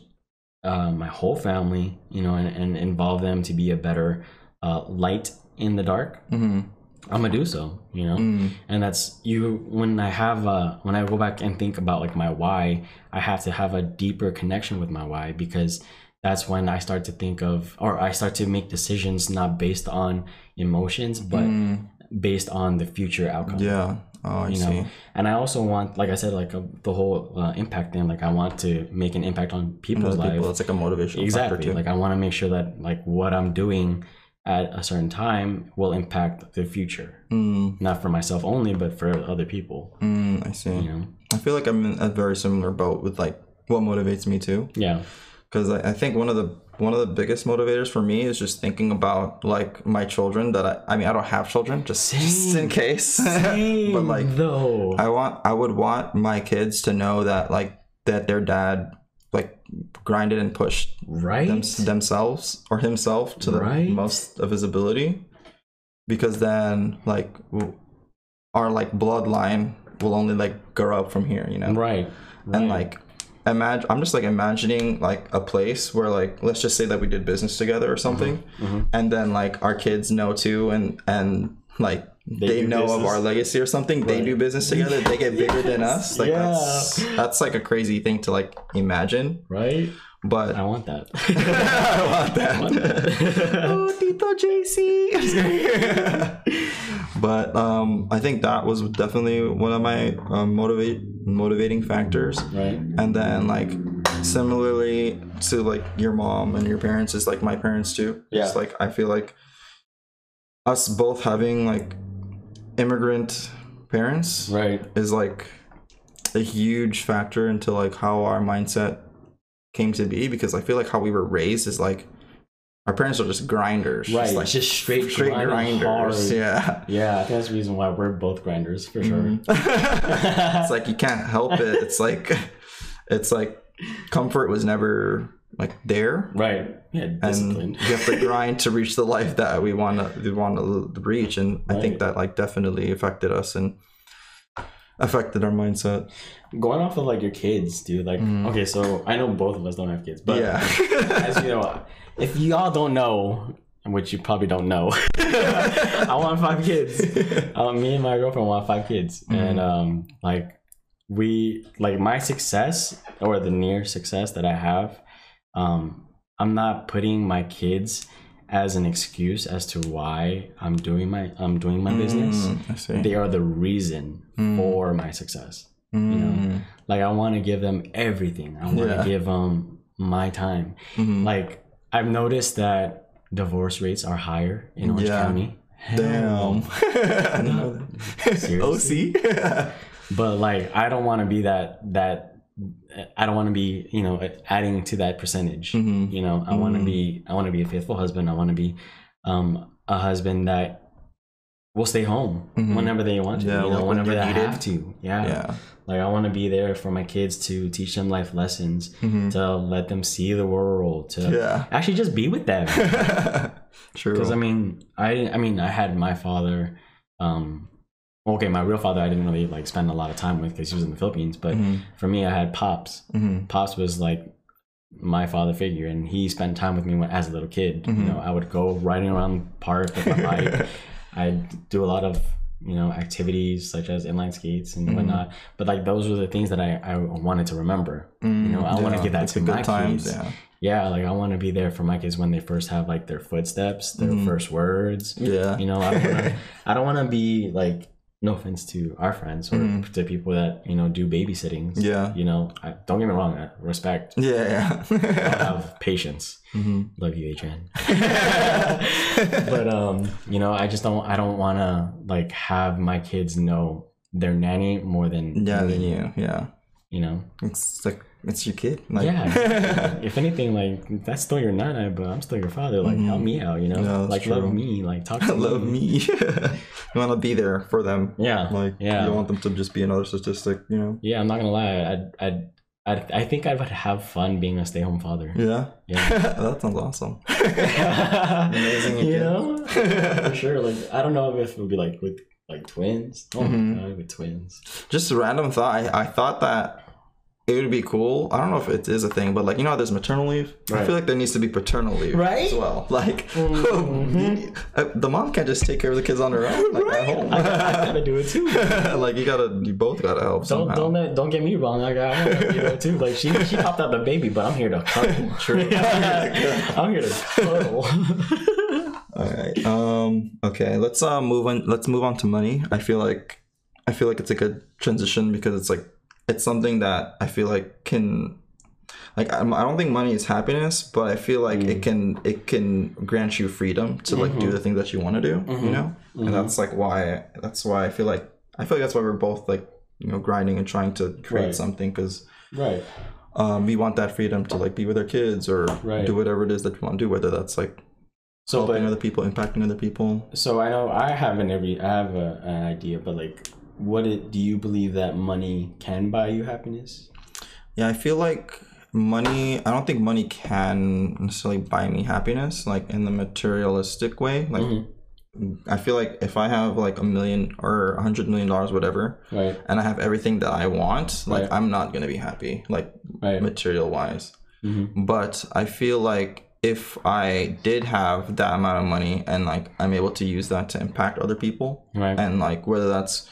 Speaker 2: uh, my whole family you know and, and involve them to be a better uh, light in the dark
Speaker 1: Mhm.
Speaker 2: I'm gonna do so you know
Speaker 1: Mm.
Speaker 2: and that's you when i have uh when i go back and think about like my why i have to have a deeper connection with my why because that's when i start to think of or i start to make decisions not based on emotions but
Speaker 1: Mm.
Speaker 2: based on the future outcome
Speaker 1: Yeah. Oh, I
Speaker 2: you
Speaker 1: see.
Speaker 2: know and i also want like i said like uh, the whole uh, impact thing like i want to make an impact on people's lives
Speaker 1: people, it's like a motivational
Speaker 2: exactly
Speaker 1: factor too.
Speaker 2: like i want to make sure that like what i'm doing at a certain time will impact the future
Speaker 1: Mm.
Speaker 2: not for myself only but for other people
Speaker 1: Mm, I see.
Speaker 2: you know
Speaker 1: I feel like I'm in a very similar boat with like what motivates me too.
Speaker 2: yeah
Speaker 1: because I, I think one of the one of the biggest motivators for me is just thinking about like my children that I I mean I don't have children just, just in case but like
Speaker 2: though.
Speaker 1: I want I would want my kids to know that like that their dad grinded and pushed
Speaker 2: right?
Speaker 1: them, themselves or himself to the
Speaker 2: Right.
Speaker 1: most of his ability because then like our like bloodline will only like grow up from here you know
Speaker 2: right.
Speaker 1: and like imagine i'm just like imagining like a place where like let's just say that we did business together or something
Speaker 2: mhm.
Speaker 1: and then like our kids know too and and like they,
Speaker 2: do
Speaker 1: know of our legacy or something they do business together they get bigger than us like
Speaker 2: Yeah.
Speaker 1: that's that's like a crazy thing to like imagine
Speaker 2: right?
Speaker 1: but
Speaker 2: I want that.
Speaker 1: I want that.
Speaker 2: want that.
Speaker 1: oh, Tito JC. I'm just kidding. but um, I think that was definitely one of my um, motivate motivating factors.
Speaker 2: right.
Speaker 1: And then like similarly to like your mom and your parents is like my parents too.
Speaker 2: Yeah.
Speaker 1: It's like I feel like us both having like immigrant parents
Speaker 2: Right.
Speaker 1: is like a huge factor into like how our mindset came to be because I feel like how we were raised is like our parents are just grinders.
Speaker 2: Right.
Speaker 1: Just like
Speaker 2: just straight,
Speaker 1: straight grinders.
Speaker 2: hard.
Speaker 1: Yeah.
Speaker 2: Yeah, I think that's the reason why we're both grinders for sure.
Speaker 1: Mhm. it's like you can't help it. It's like it's like comfort was never like there.
Speaker 2: Right. Yeah,
Speaker 1: And you have to grind to reach the life that we want to we want to reach, and I think that like definitely affected us and affected our mindset.
Speaker 2: Going off of like your kids, dude. Like,
Speaker 1: Mhm.
Speaker 2: okay, so I know both of us don't have kids, but
Speaker 1: yeah,
Speaker 2: as you know, if y'all don't know, which you probably don't know, I want five kids. Um, me and my girlfriend want five kids, and um, like we like my success or the near success that I have, um, I'm not putting my kids as an excuse as to why I'm doing my I'm doing my business.
Speaker 1: Mm, I see.
Speaker 2: They are the reason
Speaker 1: Mm.
Speaker 2: for my success.
Speaker 1: Mm,
Speaker 2: Like I want to give them everything. I want to
Speaker 1: Yeah.
Speaker 2: give them my time.
Speaker 1: mhm.
Speaker 2: Like I've noticed that divorce rates are higher in Orange
Speaker 1: Yeah.
Speaker 2: County.
Speaker 1: Damn. I didn't know that.
Speaker 2: Seriously?
Speaker 1: OC.
Speaker 2: But like I don't want to be that that I don't want to be, you know, adding to that percentage.
Speaker 1: Mhm.
Speaker 2: You know, I want to
Speaker 1: Mhm.
Speaker 2: be I want to be a faithful husband. I want to be um a husband that will stay home
Speaker 1: Mhm.
Speaker 2: whenever they want to,
Speaker 1: Yeah,
Speaker 2: you know,
Speaker 1: like
Speaker 2: whenever they have to. Yeah.
Speaker 1: Yeah.
Speaker 2: Like I want to be there for my kids to teach them life lessons,
Speaker 1: Mhm.
Speaker 2: to let them see the world, to
Speaker 1: Yeah.
Speaker 2: actually just be with them.
Speaker 1: True.
Speaker 2: Because I mean, I I mean, I had my father. Um, okay, my real father, I didn't really like spend a lot of time with because he was in the Philippines. But
Speaker 1: Mhm.
Speaker 2: for me, I had pops.
Speaker 1: Mhm.
Speaker 2: Pops was like my father figure, and he spent time with me when, as a little kid.
Speaker 1: Mhm.
Speaker 2: You know, I would go riding around the park with my bike. I'd do a lot of you know activities such as inline skates and
Speaker 1: Mhm.
Speaker 2: whatnot. But like those were the things that I, I wanted to remember.
Speaker 1: Mm,
Speaker 2: know, I wanna give that
Speaker 1: like
Speaker 2: to my kids.
Speaker 1: Yeah.
Speaker 2: Yeah, like I want to be there for my kids when they first have like their footsteps, their
Speaker 1: Mhm.
Speaker 2: first words.
Speaker 1: Yeah.
Speaker 2: You know, I wanna, I don't want to be like no offense to our friends or
Speaker 1: Mhm.
Speaker 2: to people that you know do babysittings.
Speaker 1: Yeah.
Speaker 2: You know, I, don't get me wrong. I respect.
Speaker 1: Yeah.
Speaker 2: I have patience.
Speaker 1: Mhm.
Speaker 2: Love you, Adrian. but um, you know, I just don't. I don't want to like have my kids know their nanny more than
Speaker 1: yeah,
Speaker 2: me,
Speaker 1: then you. Yeah.
Speaker 2: You know.
Speaker 1: It's like it's your kid. Like,
Speaker 2: yeah. if anything, like that's still your nana, but I'm still your father. Like, help me out. You know, like
Speaker 1: true.
Speaker 2: love me. Like talk to me.
Speaker 1: love
Speaker 2: me.
Speaker 1: me. you want to be there for them.
Speaker 2: Yeah.
Speaker 1: Like
Speaker 2: yeah.
Speaker 1: you don't want them to just be another statistic. You know.
Speaker 2: yeah. I'm not gonna lie. I'd, I'd, I'd, I think I would have fun being a stay-home father.
Speaker 1: Yeah.
Speaker 2: Yeah.
Speaker 1: that sounds awesome. Amazing
Speaker 2: you know, for sure. Like, I don't know if it would be like with like twins. Oh
Speaker 1: Mhm.
Speaker 2: my god, with twins.
Speaker 1: Just a random thought. I, I thought that it would be cool. I don't know if it is a thing, but like you know, how there's maternal leave. I feel like there needs to be paternal leave
Speaker 2: Right?
Speaker 1: as well. Like
Speaker 2: Mhm.
Speaker 1: uh, the mom can't just take care of the kids on her own, like at home.
Speaker 2: I, I gotta do it too.
Speaker 1: like you gotta, you both gotta help
Speaker 2: Don't
Speaker 1: somehow.
Speaker 2: don't let, don't get me wrong. Like I gotta be there too. Like she she popped out the baby, but I'm here to cuddle.
Speaker 1: True.
Speaker 2: I'm here to cuddle.
Speaker 1: All right. Um. Okay. Let's uh move on. Let's move on to money. I feel like I feel like it's a good transition because it's like it's something that I feel like can like I'm, don't think money is happiness, but I feel like it mm. can it can grant you freedom to like do mm-hmm. the thing that you want to do. You mm-hmm. know, and mm-hmm. that's like why that's why I feel like I feel like that's why we're both like you know grinding and trying to create
Speaker 2: Right.
Speaker 1: something because
Speaker 2: right.
Speaker 1: um, we want that freedom to like be with our kids or
Speaker 2: Right.
Speaker 1: do whatever it is that we want to do, whether that's like
Speaker 2: So,
Speaker 1: helping
Speaker 2: but
Speaker 1: other people, impacting other people.
Speaker 2: so I know I have an every I have a, an idea, but like, what it, do you believe that money can buy you happiness?
Speaker 1: Yeah, I feel like money. I don't think money can necessarily buy me happiness, like in the materialistic way. Like,
Speaker 2: Mhm.
Speaker 1: I feel like if I have like a million or a hundred million dollars, whatever,
Speaker 2: Right,
Speaker 1: and I have everything that I want, like
Speaker 2: Right.
Speaker 1: I'm not gonna be happy, like
Speaker 2: right.
Speaker 1: material wise.
Speaker 2: hmm
Speaker 1: But I feel like if I did have that amount of money and like I'm able to use that to impact other people,
Speaker 2: Right,
Speaker 1: and like whether that's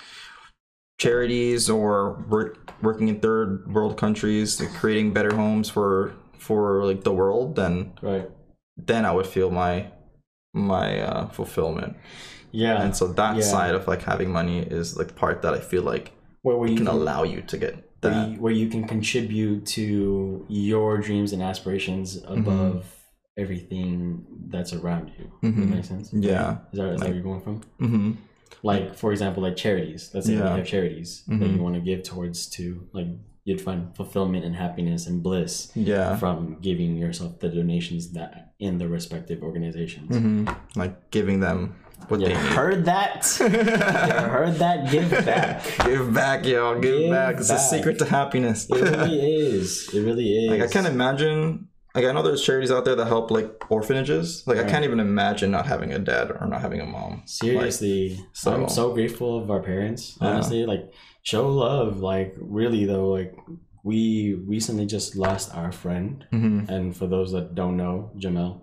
Speaker 1: charities or work, working in third world countries creating better homes for for like the world then
Speaker 2: right.
Speaker 1: then i would feel my my uh, fulfillment
Speaker 2: Yeah.
Speaker 1: and so that
Speaker 2: Yeah.
Speaker 1: side of like having money is like the part that i feel like
Speaker 2: where, where you
Speaker 1: can
Speaker 2: can,
Speaker 1: allow you to get
Speaker 2: where you, where you can contribute to your dreams and aspirations above everything that's around you.
Speaker 1: Mhm.
Speaker 2: that make sense?
Speaker 1: yeah
Speaker 2: Is that, is that where you're going from?
Speaker 1: hmm
Speaker 2: Like, for example, like charities. Let's say
Speaker 1: Yeah.
Speaker 2: you have charities that
Speaker 1: Mhm.
Speaker 2: you want to give towards to, like, you'd find fulfillment and happiness and bliss
Speaker 1: yeah
Speaker 2: from giving yourself the donations that in the respective organizations.
Speaker 1: hmm like giving them what
Speaker 2: You
Speaker 1: they
Speaker 2: heard that? you heard that? Give back.
Speaker 1: give back yo give,
Speaker 2: Give
Speaker 1: back it's
Speaker 2: a
Speaker 1: secret to happiness
Speaker 2: It really is. It really is.
Speaker 1: Like I can't imagine. Like I know there's charities out there that help like orphanages. Like I can't even imagine not having a dad or not having a mom.
Speaker 2: Seriously,
Speaker 1: so-
Speaker 2: I'm so grateful of our parents.
Speaker 1: Yeah.
Speaker 2: Honestly, like show love. Like really though, like we recently just lost our friend,
Speaker 1: Mm-hmm.
Speaker 2: and for those that don't know, Jamel,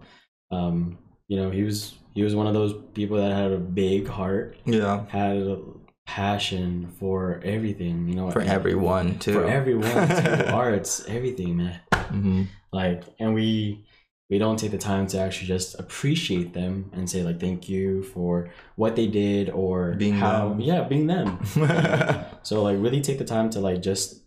Speaker 2: um, you know he was he was one of those people that had a big heart,
Speaker 1: Yeah,
Speaker 2: had a passion for everything. You know,
Speaker 1: for everyone too.
Speaker 2: for everyone, to arts, everything, man.
Speaker 1: hmm
Speaker 2: like and we we don't take the time to actually just appreciate them and say like thank you for what they did or
Speaker 1: Being
Speaker 2: how
Speaker 1: them.
Speaker 2: yeah being them so like really take the time to like just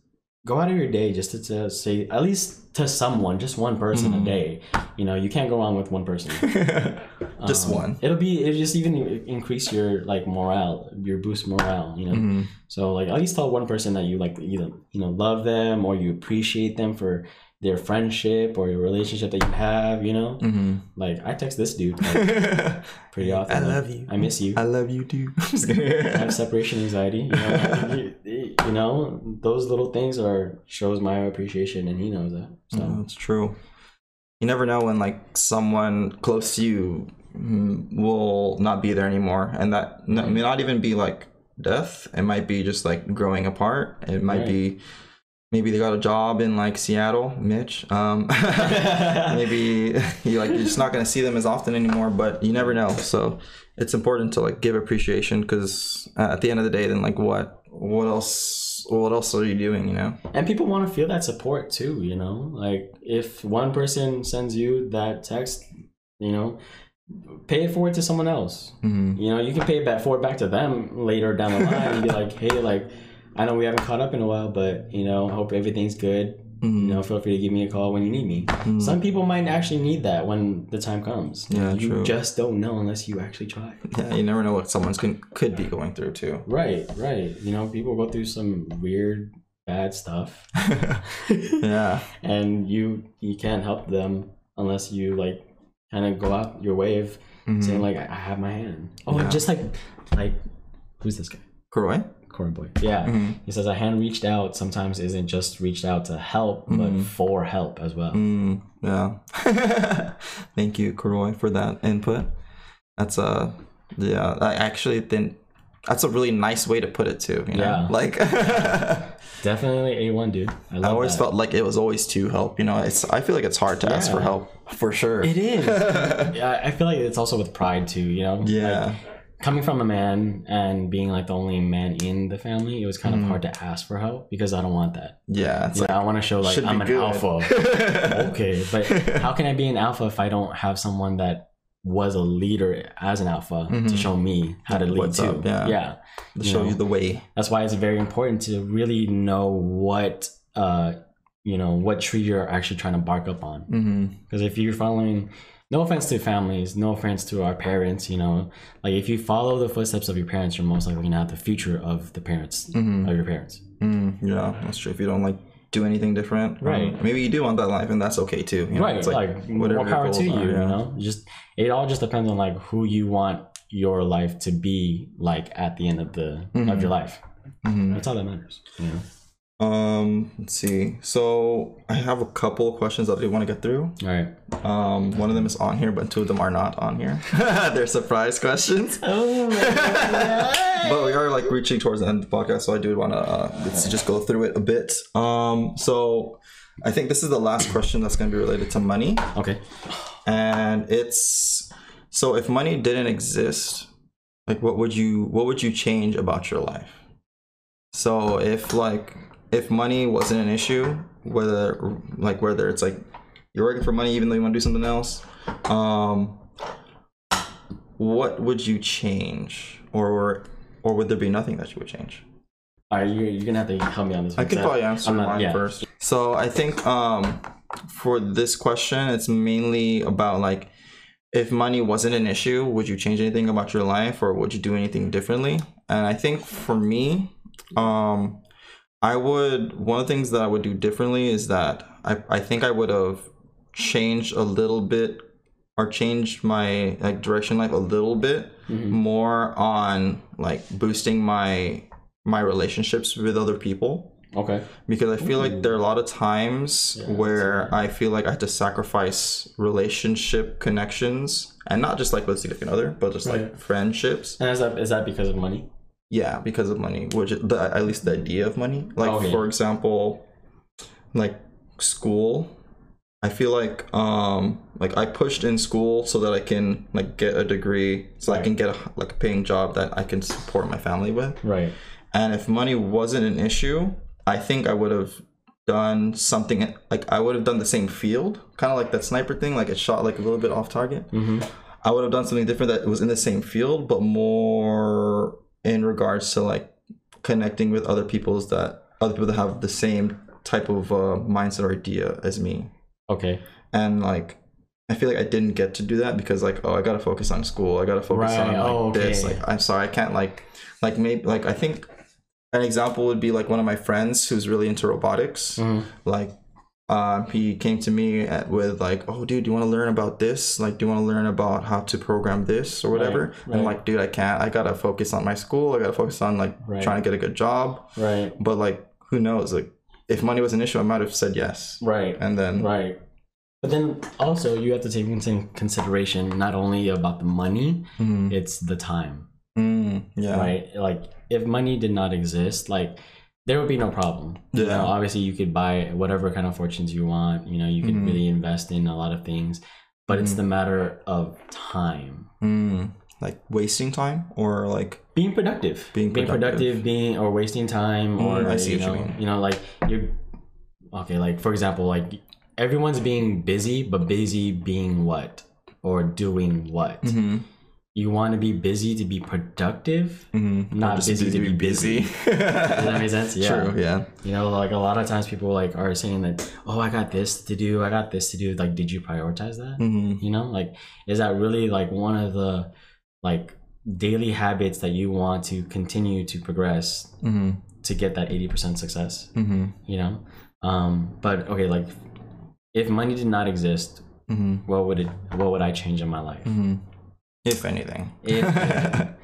Speaker 2: go out of your day just to, to say at least to someone just one person
Speaker 1: Mhm.
Speaker 2: a day you know you can't go wrong with one person
Speaker 1: Just
Speaker 2: Um,
Speaker 1: one.
Speaker 2: it'll be it'll just even increase your like morale your boost morale you know
Speaker 1: hmm
Speaker 2: so like at least tell one person that you like either you know love them or you appreciate them for their friendship or your relationship that you have, you know?
Speaker 1: hmm
Speaker 2: Like I text this dude like, pretty often.
Speaker 1: I love you.
Speaker 2: I miss you.
Speaker 1: I love you too.
Speaker 2: I have separation anxiety. You know, you, know, those little things are shows my appreciation, and he knows that. So
Speaker 1: it's true. You never know when like someone close to you will not be there anymore, and that may not even be like death. It might be just like growing apart. It might
Speaker 2: Right.
Speaker 1: be maybe they got a job in like Seattle, Mitch. Um, maybe you like you're just not gonna see them as often anymore. But you never know. So it's important to like give appreciation because at the end of the day, then like what what else what else are you doing? You know.
Speaker 2: and people want to feel that support too. You know, like if one person sends you that text, you know, pay it forward to someone else.
Speaker 1: hmm
Speaker 2: You know, you can pay it back forward back to them later down the line and be like, hey, like, I know we haven't caught up in a while, but you know, hope everything's good. You
Speaker 1: hmm
Speaker 2: know, feel free to give me a call when you need me. Some people might actually need that when the time comes.
Speaker 1: Yeah,
Speaker 2: you
Speaker 1: true.
Speaker 2: just don't know unless you actually try.
Speaker 1: Yeah, you never know what someone's can, could be going through too.
Speaker 2: Right, right. You know, people go through some weird, bad stuff,
Speaker 1: yeah.
Speaker 2: and you you can't help them unless you like kind of go out your way of
Speaker 1: Mhm.
Speaker 2: saying like, I I have my hand. Oh,
Speaker 1: Yeah.
Speaker 2: just like like who's this guy?
Speaker 1: Croy?
Speaker 2: Corn boy. Yeah.
Speaker 1: Mhm.
Speaker 2: He says a hand reached out sometimes isn't just reached out to help,
Speaker 1: Mhm.
Speaker 2: but for help as well.
Speaker 1: Mm, yeah. Thank you, Croy, for that input. That's a yeah, I actually think that's a really nice way to put it too. You know?
Speaker 2: Yeah.
Speaker 1: Like
Speaker 2: Definitely A1, dude. I, love
Speaker 1: I always
Speaker 2: that.
Speaker 1: felt like it was always to help. You know, it's I feel like it's hard to ask for help for sure.
Speaker 2: It is. yeah, I feel like it's also with pride too, you know?
Speaker 1: Yeah.
Speaker 2: Like, coming from a man and being like the only man in the family, it was kind
Speaker 1: Mm-hmm.
Speaker 2: of hard to ask for help because I don't want that.
Speaker 1: yeah. It's
Speaker 2: know, I want to show like I'm an
Speaker 1: good.
Speaker 2: alpha. okay, but how can I be an alpha if I don't have someone that was a leader as an alpha to
Speaker 1: Mhm.
Speaker 2: show me how to lead
Speaker 1: What's
Speaker 2: too?
Speaker 1: up, yeah.
Speaker 2: yeah.
Speaker 1: to
Speaker 2: you
Speaker 1: show
Speaker 2: know.
Speaker 1: you the way.
Speaker 2: That's why it's very important to really know what uh you know what tree you're actually trying to bark up on.
Speaker 1: Mm-hmm.
Speaker 2: Because if you're following, no offense to families, no offense to our parents, you know, like if you follow the footsteps of your parents, you're most likely gonna have the future of the parents
Speaker 1: Mm-hmm.
Speaker 2: of your parents.
Speaker 1: Mm, yeah, that's true. If you don't like do anything different. Um,
Speaker 2: Right.
Speaker 1: maybe you do want that life, and that's okay too. you know?
Speaker 2: right
Speaker 1: It's
Speaker 2: like, more
Speaker 1: your
Speaker 2: power to you
Speaker 1: are,
Speaker 2: you
Speaker 1: yeah.
Speaker 2: know just it all just depends on like who you want your life to be like at the end of the of your life
Speaker 1: Mhm.
Speaker 2: that's all that matters you know
Speaker 1: Um, let's see. So I have a couple of questions that I want to get through.
Speaker 2: all right
Speaker 1: Um, one of them is on here, but two of them are not on here. They're surprise questions.
Speaker 2: oh my
Speaker 1: but we are like reaching towards the end of the podcast, so I do want to uh, let's just go through it a bit. Um, so I think this is the last question that's going to be related to money,
Speaker 2: okay
Speaker 1: and it's so if money didn't exist, like what would you what would you change about your life? So if like if money wasn't an issue, whether like whether it's like you're working for money even though you want to do something else, um, what would you change, or or would there be nothing that you would change?
Speaker 2: all right you're, you're gonna have to help me on this One,
Speaker 1: I
Speaker 2: 'cause
Speaker 1: probably answer
Speaker 2: I'm not-
Speaker 1: mine
Speaker 2: yeah.
Speaker 1: first. So I think um, for this question, it's mainly about like if money wasn't an issue, would you change anything about your life, or would you do anything differently? And I think for me, um, I would one of the things that I would do differently is that I I think I would have changed a little bit or changed my like direction life a little bit
Speaker 2: Mhm.
Speaker 1: more on like boosting my my relationships with other people.
Speaker 2: Okay.
Speaker 1: Because I feel like there are a lot of times
Speaker 2: Yeah,
Speaker 1: where I feel like I have to sacrifice relationship connections and not just like with a significant other, but just like friendships.
Speaker 2: and is that is that because of money
Speaker 1: Yeah, because of money, which the, at least the idea of money. Like
Speaker 2: Okay.
Speaker 1: for example, like school. I feel like um like I pushed in school so that I can like get a degree, so I can get a like a paying job that I can support my family with.
Speaker 2: right
Speaker 1: And if money wasn't an issue, I think I would have done something like I would have done the same field, kind of like that sniper thing, like it shot like a little bit off target.
Speaker 2: mm-hmm.
Speaker 1: I would have done something different that was in the same field, but more in regards to like connecting with other people's that other people that have the same type of uh, mindset or idea as me.
Speaker 2: okay
Speaker 1: And like I feel like I didn't get to do that because like oh I gotta focus on school, I gotta focus
Speaker 2: Right,
Speaker 1: on like
Speaker 2: oh,
Speaker 1: this. Like I'm sorry, I can't like like maybe like I think an example would be like one of my friends who's really into robotics.
Speaker 2: Mhm.
Speaker 1: Like um, he came to me at, with like, "Oh, dude, do you want to learn about this? Like, do you want to learn about how to program this or whatever?"
Speaker 2: Right,
Speaker 1: And I'm like, "Dude, I can't. I gotta focus on my school. I gotta focus on like
Speaker 2: Right.
Speaker 1: trying to get a good job."
Speaker 2: right
Speaker 1: But like, who knows? Like, if money was an issue, I might have said yes.
Speaker 2: right
Speaker 1: And then,
Speaker 2: Right. But then also you have to take into consideration not only about the money,
Speaker 1: Mm,
Speaker 2: it's the time.
Speaker 1: mm, yeah,
Speaker 2: Right? Like if money did not exist, like there would be no problem. You
Speaker 1: Yeah.
Speaker 2: know, obviously you could buy whatever kind of fortunes you want, you know, you could
Speaker 1: Mhm.
Speaker 2: really invest in a lot of things. But it's the matter of time.
Speaker 1: mm, like wasting time or like,
Speaker 2: Being productive.
Speaker 1: Being
Speaker 2: productive,
Speaker 1: productive.
Speaker 2: being or wasting time or
Speaker 1: Mm, I see
Speaker 2: you
Speaker 1: what you
Speaker 2: know,
Speaker 1: mean.
Speaker 2: you know, like you're okay, like for example, like everyone's being busy, but busy being what? Or doing what?
Speaker 1: mm-hmm,
Speaker 2: You want to be busy to be productive,
Speaker 1: mm-hmm.
Speaker 2: not busy to be busy. Does that make sense? Yeah.
Speaker 1: True. Yeah.
Speaker 2: You know, like a lot of times people like are saying that, oh, I got this to do, I got this to do. Like, did you prioritize that?
Speaker 1: Mm-hmm.
Speaker 2: You know, like, is that really like one of the like daily habits that you want to continue to progress
Speaker 1: Mm-hmm.
Speaker 2: to get that 80% success?
Speaker 1: Mm-hmm.
Speaker 2: You know? Um, but okay, like if money did not exist,
Speaker 1: Mm-hmm.
Speaker 2: what would it what would I change in my life?
Speaker 1: Mm-hmm. If anything.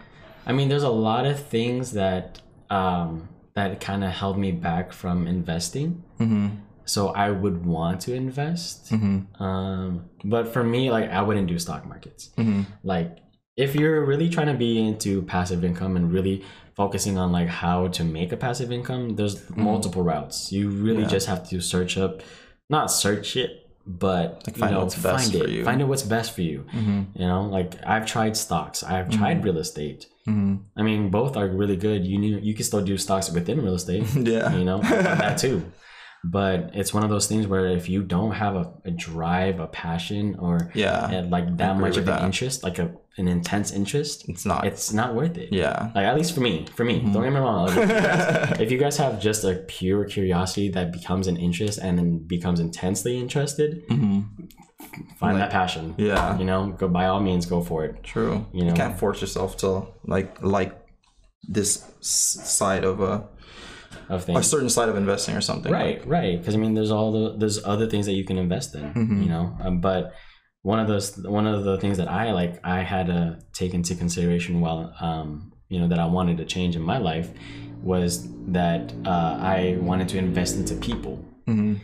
Speaker 2: I mean, there's a lot of things that um, that kind of held me back from investing.
Speaker 1: mm-hmm.
Speaker 2: So I would want to invest,
Speaker 1: Mm-hmm.
Speaker 2: um, but for me, like I wouldn't do stock markets.
Speaker 1: Mm-hmm.
Speaker 2: Like if you're really trying to be into passive income and really focusing on like how to make a passive income, there's multiple routes. You really
Speaker 1: Yeah.
Speaker 2: just have to search up, not search it, but
Speaker 1: Like,
Speaker 2: you
Speaker 1: find
Speaker 2: know,
Speaker 1: what's best
Speaker 2: find
Speaker 1: for
Speaker 2: it.
Speaker 1: you.
Speaker 2: Find out what's best for you.
Speaker 1: Mm-hmm.
Speaker 2: You know, like I've tried stocks, I've tried real estate.
Speaker 1: Mm-hmm.
Speaker 2: I mean, both are really good. You knew you can still do stocks within real estate.
Speaker 1: Yeah.
Speaker 2: You know that too. But it's one of those things where if you don't have a, a drive, a passion, or
Speaker 1: Yeah.
Speaker 2: and like that much of an
Speaker 1: that.
Speaker 2: interest, like a an intense interest,
Speaker 1: It's not.
Speaker 2: it's not worth it.
Speaker 1: yeah.
Speaker 2: Like at least for me, for me, don't get me wrong. Like, if, you guys, if you guys have just a pure curiosity that becomes an interest and then becomes intensely interested,
Speaker 1: mm-hmm.
Speaker 2: find
Speaker 1: Like-
Speaker 2: that passion.
Speaker 1: Yeah.
Speaker 2: You know, go by all means, go for it.
Speaker 1: True.
Speaker 2: You know.
Speaker 1: can't force yourself to like like this side of a
Speaker 2: of
Speaker 1: a certain side of investing or something.
Speaker 2: Right, right. Because I mean, there's all the there's other things that you can invest in,
Speaker 1: Mhm.
Speaker 2: you know. Um, but one of those one of the things that I like I had to take into consideration while um you know that I wanted to change in my life was that uh, I wanted to invest into people.
Speaker 1: hmm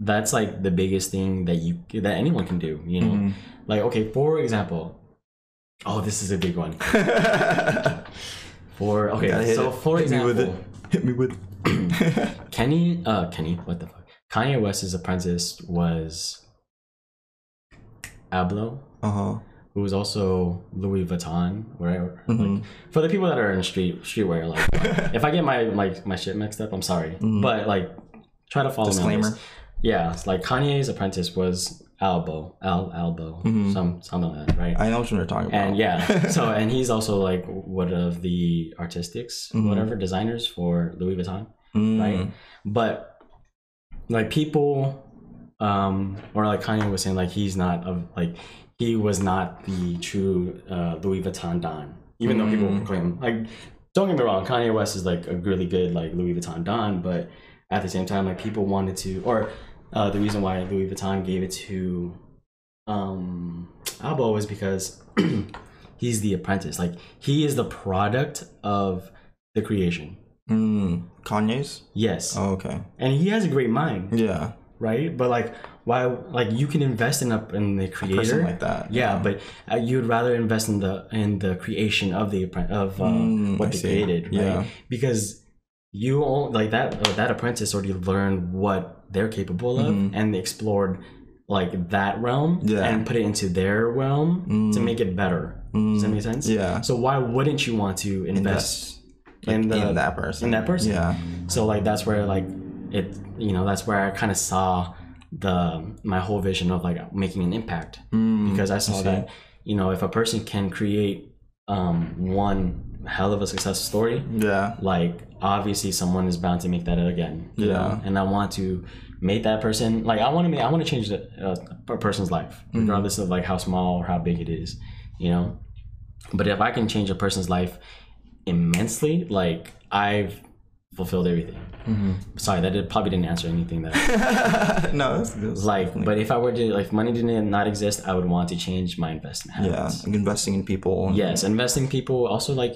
Speaker 2: That's like the biggest thing that you that anyone can do, you know.
Speaker 1: Mhm.
Speaker 2: Like okay, for example, oh, this is a big one. For okay, so
Speaker 1: it.
Speaker 2: for
Speaker 1: Hit me with it. Hit me with.
Speaker 2: Kenny, uh, Kenny, what the fuck? Kanye West's apprentice was Abloh,
Speaker 1: uh huh.
Speaker 2: who was also Louis Vuitton, whatever.
Speaker 1: Mhm.
Speaker 2: Like, for the people that are in street streetwear, like if I get my like my shit mixed up, I'm sorry,
Speaker 1: Mhm.
Speaker 2: but like try to follow
Speaker 1: Disclaimer.
Speaker 2: this. Yeah, it's like Kanye's apprentice was Albo, Al Albo,
Speaker 1: Mhm.
Speaker 2: some something like that, right?
Speaker 1: I know what you're talking about.
Speaker 2: and yeah so and he's also like one of the artistics
Speaker 1: Mhm.
Speaker 2: whatever designers for louis vuitton
Speaker 1: Mm.
Speaker 2: right but like people um or like kanye was saying like he's not of like he was not the true uh louis vuitton don even though people
Speaker 1: Mm.
Speaker 2: proclaim like don't get me wrong kanye west is like a really good like louis vuitton don but at the same time like people wanted to or uh the reason why louis vuitton gave it to um albo is because he's the apprentice like he is the product of the creation
Speaker 1: Mm. Kanye's.
Speaker 2: yes
Speaker 1: Oh, okay.
Speaker 2: and he has a great mind
Speaker 1: Yeah.
Speaker 2: right but like why like you can invest in a in the creator
Speaker 1: like that.
Speaker 2: yeah but uh, you'd rather invest in the in the creation of the of uh,
Speaker 1: Mm,
Speaker 2: what
Speaker 1: I
Speaker 2: they
Speaker 1: see.
Speaker 2: created right
Speaker 1: Yeah.
Speaker 2: because you all like that uh, that apprentice already learned what they're capable of
Speaker 1: Mhm.
Speaker 2: and they explored like that realm
Speaker 1: Yeah.
Speaker 2: and put it into their realm to
Speaker 1: Mm.
Speaker 2: make it better does that
Speaker 1: Mm.
Speaker 2: make sense
Speaker 1: Yeah.
Speaker 2: so why wouldn't you want to invest
Speaker 1: Invest like,
Speaker 2: in the
Speaker 1: in that person.
Speaker 2: in that person.
Speaker 1: Yeah.
Speaker 2: so like that's where like it you know that's where i kind of saw the my whole vision of like making an impact
Speaker 1: Mm,
Speaker 2: because i saw
Speaker 1: see.
Speaker 2: that you know if a person can create um one hell of a success story
Speaker 1: Yeah.
Speaker 2: like obviously someone is bound to make that again
Speaker 1: Yeah.
Speaker 2: know? and i want to make that person like i want to make i want to change the, uh, a person's life
Speaker 1: Mm-hmm.
Speaker 2: regardless of like how small or how big it is you know but if i can change a person's life immensely like i've fulfilled everything
Speaker 1: Mm-hmm.
Speaker 2: sorry that did, probably didn't answer anything that
Speaker 1: no, that's, that's
Speaker 2: like but if i were to like if money didn't not exist i would want to change my investment
Speaker 1: yeah,
Speaker 2: habits
Speaker 1: like investing in people.
Speaker 2: yes investing people also like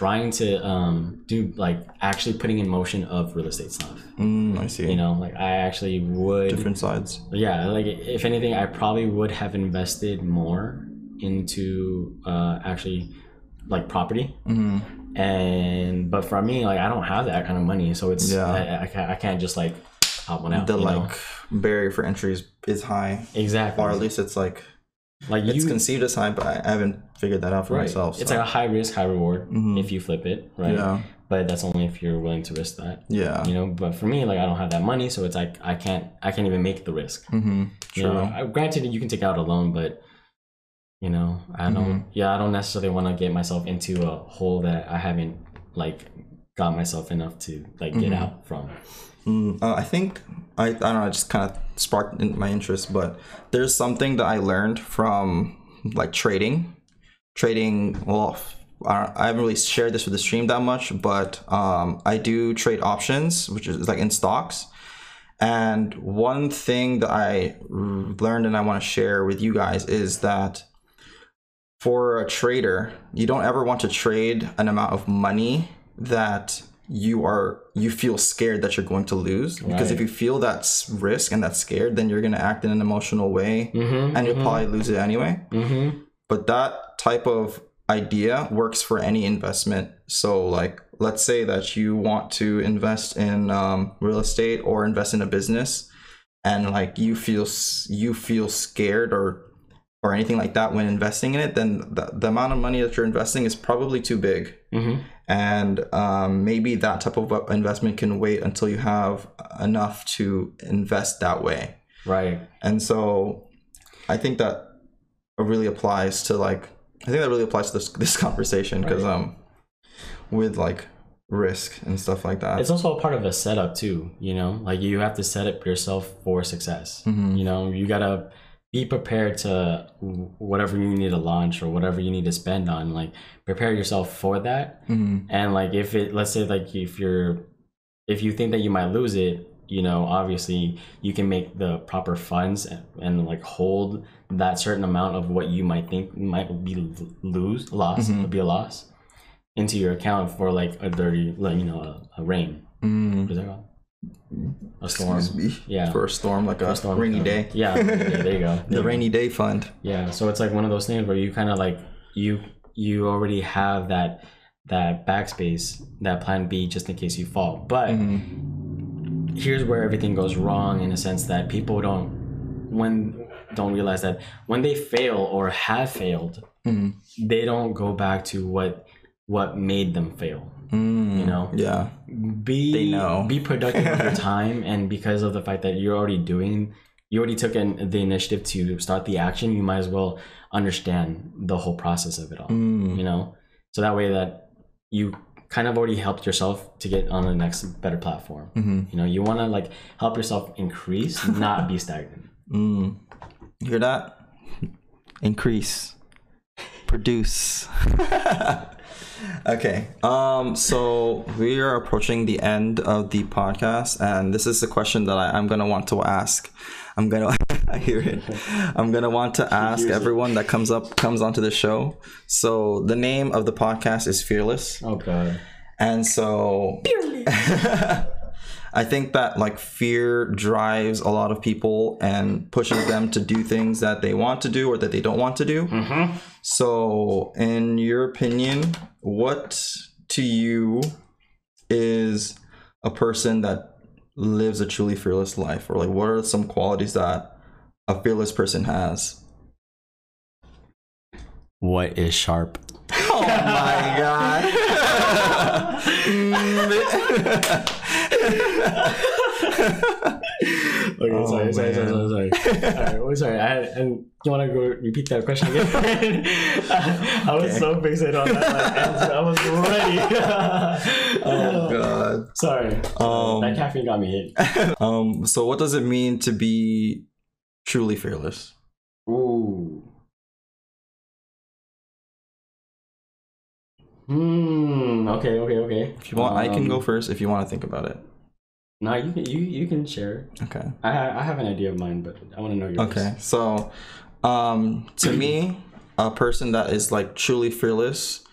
Speaker 2: trying to um do like actually putting in motion of real estate stuff
Speaker 1: Mm, I see.
Speaker 2: you know like i actually would
Speaker 1: Different sides.
Speaker 2: yeah like if anything i probably would have invested more into uh actually like property
Speaker 1: hmm
Speaker 2: and but for me like i don't have that kind of money so it's
Speaker 1: Yeah.
Speaker 2: I, I, can't, I can't just like hop one out
Speaker 1: The
Speaker 2: you know?
Speaker 1: like barrier for entry is, is high,
Speaker 2: exactly
Speaker 1: or at least it's like
Speaker 2: like
Speaker 1: it's
Speaker 2: you
Speaker 1: conceived as high, but I haven't figured that out for
Speaker 2: right
Speaker 1: myself.
Speaker 2: it's like a high risk high reward
Speaker 1: Mhm.
Speaker 2: if you flip it right
Speaker 1: yeah,
Speaker 2: but that's only if you're willing to risk that
Speaker 1: yeah.
Speaker 2: you know but for me like i don't have that money so it's like i can't i can't even make the risk
Speaker 1: Mm-hmm.
Speaker 2: you
Speaker 1: True.
Speaker 2: know granted you can take out a loan but you know i don't
Speaker 1: Mm-hmm.
Speaker 2: yeah i don't necessarily want to get myself into a hole that i haven't like got myself enough to like get
Speaker 1: Mm-hmm.
Speaker 2: out from
Speaker 1: Mm, uh, I think I, I don't know. It just kind of sparked in my interest, but there's something that I learned from like trading. Trading. Well, I, I haven't really shared this with the stream that much, but um, I do trade options, which is like in stocks. And one thing that i learned and I want to share with you guys is that for a trader, you don't ever want to trade an amount of money that you are you feel scared that you're going to lose. Because if you feel that risk and that scared then you're going to act in an emotional way
Speaker 2: mm-hmm,
Speaker 1: and you'll probably lose it anyway.
Speaker 2: Mm-hmm.
Speaker 1: but that type of idea works for any investment. So like let's say that you want to invest in um, real estate or invest in a business and like you feel you feel scared or or anything like that when investing in it then the, the amount of money that you're investing is probably too big
Speaker 2: Mm-hmm.
Speaker 1: and um, maybe that type of investment can wait until you have enough to invest that way
Speaker 2: right
Speaker 1: and so I think that really applies to like I think that really applies to this this conversation because
Speaker 2: Right.
Speaker 1: um with like risk and stuff like that.
Speaker 2: it's also a part of a setup too you know like you have to set up yourself for success
Speaker 1: Mhm.
Speaker 2: you know you gotta be prepared to whatever you need to launch or whatever you need to spend on like prepare yourself for that
Speaker 1: Mhm.
Speaker 2: and like if it let's say like if you're if you think that you might lose it, you know, obviously you can make the proper funds and, and like hold that certain amount of what you might think might be lose loss
Speaker 1: Mhm.
Speaker 2: be a loss into your account for like a dirty like you know a, a rain
Speaker 1: Mm.
Speaker 2: What is that called a storm
Speaker 1: Excuse me.
Speaker 2: Yeah.
Speaker 1: For a storm, like a,
Speaker 2: A storm
Speaker 1: rainy day.
Speaker 2: yeah there there you go
Speaker 1: The rainy day fund.
Speaker 2: yeah so it's like one of those things where you kind of like you you already have that that backspace that plan b just in case you fall but
Speaker 1: Mhm.
Speaker 2: here's where everything goes wrong in a sense that people don't when don't realize that when they fail or have failed
Speaker 1: Mhm.
Speaker 2: they don't go back to what what made them fail
Speaker 1: Mm.
Speaker 2: You know?
Speaker 1: Yeah.
Speaker 2: be
Speaker 1: They know.
Speaker 2: be productive with your time and because of the fact that you're already doing you already took an, the initiative to start the action you might as well understand the whole process of it all
Speaker 1: Mm.
Speaker 2: you know so that way that you kind of already helped yourself to get on the next better platform
Speaker 1: Mhm.
Speaker 2: you know you want to like help yourself increase not be stagnant
Speaker 1: Mm. You hear that? Increase. Produce. okay. Um, so we are approaching the end of the podcast, and this is a question that I, I'm gonna want to ask. I'm gonna I hear it. I'm gonna want to ask
Speaker 2: hears it.
Speaker 1: everyone that comes up comes onto the show. So the name of the podcast is Fearless.
Speaker 2: oh god
Speaker 1: And so I think that like fear drives a lot of people and pushes them to do things that they want to do or that they don't want to do.
Speaker 2: mm-hmm.
Speaker 1: So, in your opinion, what to you is a person that lives a truly fearless life? Or like what are some qualities that a fearless person has?
Speaker 2: what is sharp
Speaker 1: Oh my god.
Speaker 2: Okay,
Speaker 1: Oh,
Speaker 2: sorry, sorry, sorry, sorry, sorry. Right, well, sorry. I and you want to go repeat that question again? I was
Speaker 1: Okay.
Speaker 2: so fixated on that like, answer. I was ready.
Speaker 1: oh god.
Speaker 2: Sorry.
Speaker 1: Um,
Speaker 2: that caffeine got me hit.
Speaker 1: Um, so what does it mean to be truly fearless?
Speaker 2: Ooh. Hmm. Okay. Okay. Okay.
Speaker 1: If you want, I can go
Speaker 2: Um,
Speaker 1: first if you want to think about it.
Speaker 2: No, you can. You you can share.
Speaker 1: Okay.
Speaker 2: I I have an idea of mine, but I want to know yours.
Speaker 1: Okay. So, um, to me, a person that is like truly fearless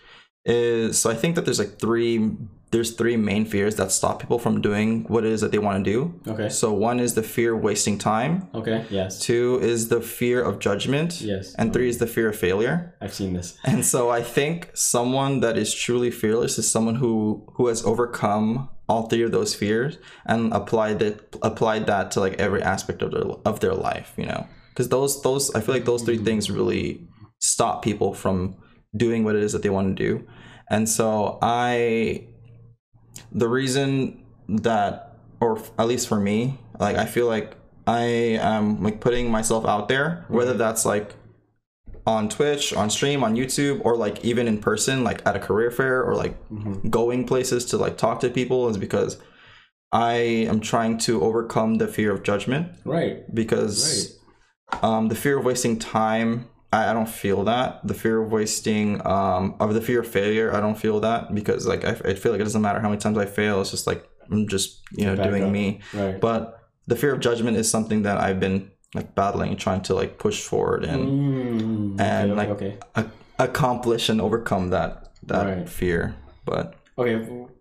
Speaker 1: is so I think that there's like three there's three main fears that stop people from doing what it is that they want to do.
Speaker 2: Okay.
Speaker 1: So one is the fear of wasting time.
Speaker 2: Okay. Yes.
Speaker 1: Two is the fear of judgment.
Speaker 2: Yes.
Speaker 1: And three is the fear of failure.
Speaker 2: I've seen this.
Speaker 1: And so I think someone that is truly fearless is someone who who has overcome all three of those fears and applied that applied that to like every aspect of their of their life, you know. Cuz those those I feel like those three things really stop people from doing what it is that they want to do. And so I the reason that or at least for me, like I feel like I am like putting myself out there, whether mm-hmm. that's like on Twitch, on stream, on YouTube, or like even in person, like at a career fair, or like going places to like talk to people, is because I am trying to overcome the fear of judgment.
Speaker 2: Right.
Speaker 1: Because um, the fear of wasting time, I, I don't feel that. The fear of wasting, um, of the fear of failure, I don't feel that because like I, I feel like it doesn't matter how many times I fail. It's just like I'm just you know doing
Speaker 2: up.
Speaker 1: me.
Speaker 2: Right.
Speaker 1: But the fear of judgment is something that I've been like battling, trying to like push forward and
Speaker 2: Mm,
Speaker 1: and
Speaker 2: okay,
Speaker 1: like
Speaker 2: okay.
Speaker 1: a- accomplish and overcome that that
Speaker 2: Right.
Speaker 1: fear. But
Speaker 2: Okay,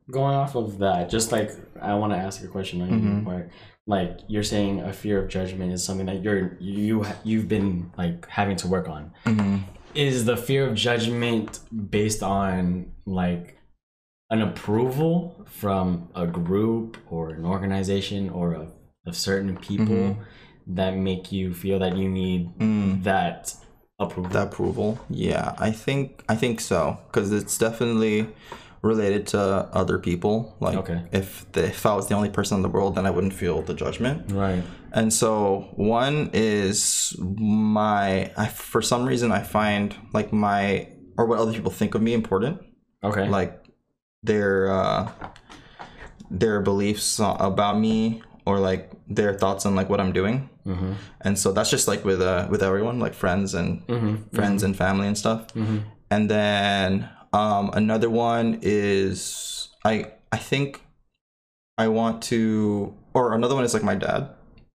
Speaker 2: going off of that, just like I want to ask a question on
Speaker 1: Mm-hmm.
Speaker 2: you, where like you're saying a fear of judgment is something that you're you you've been like having to work on. Is the fear of judgment based on like an approval from a group or an organization or of, of certain people
Speaker 1: Mm-hmm.
Speaker 2: That make you feel that you need that approval?
Speaker 1: Mm. that approval, yeah, I think I think so because it's definitely related to other people. Like
Speaker 2: Okay.
Speaker 1: if the, if I was the only person in the world, then I wouldn't feel the judgment.
Speaker 2: right.
Speaker 1: And so one is my I, for some reason I find like my or what other people think of me important.
Speaker 2: Okay.
Speaker 1: like their uh their beliefs about me or like their thoughts on like what I'm doing.
Speaker 2: mm-hmm.
Speaker 1: And so that's just like with uh with everyone, like friends and
Speaker 2: Mm-hmm.
Speaker 1: friends and family and stuff.
Speaker 2: Mm-hmm.
Speaker 1: And then um another one is I I think I want to, or another one is like my dad.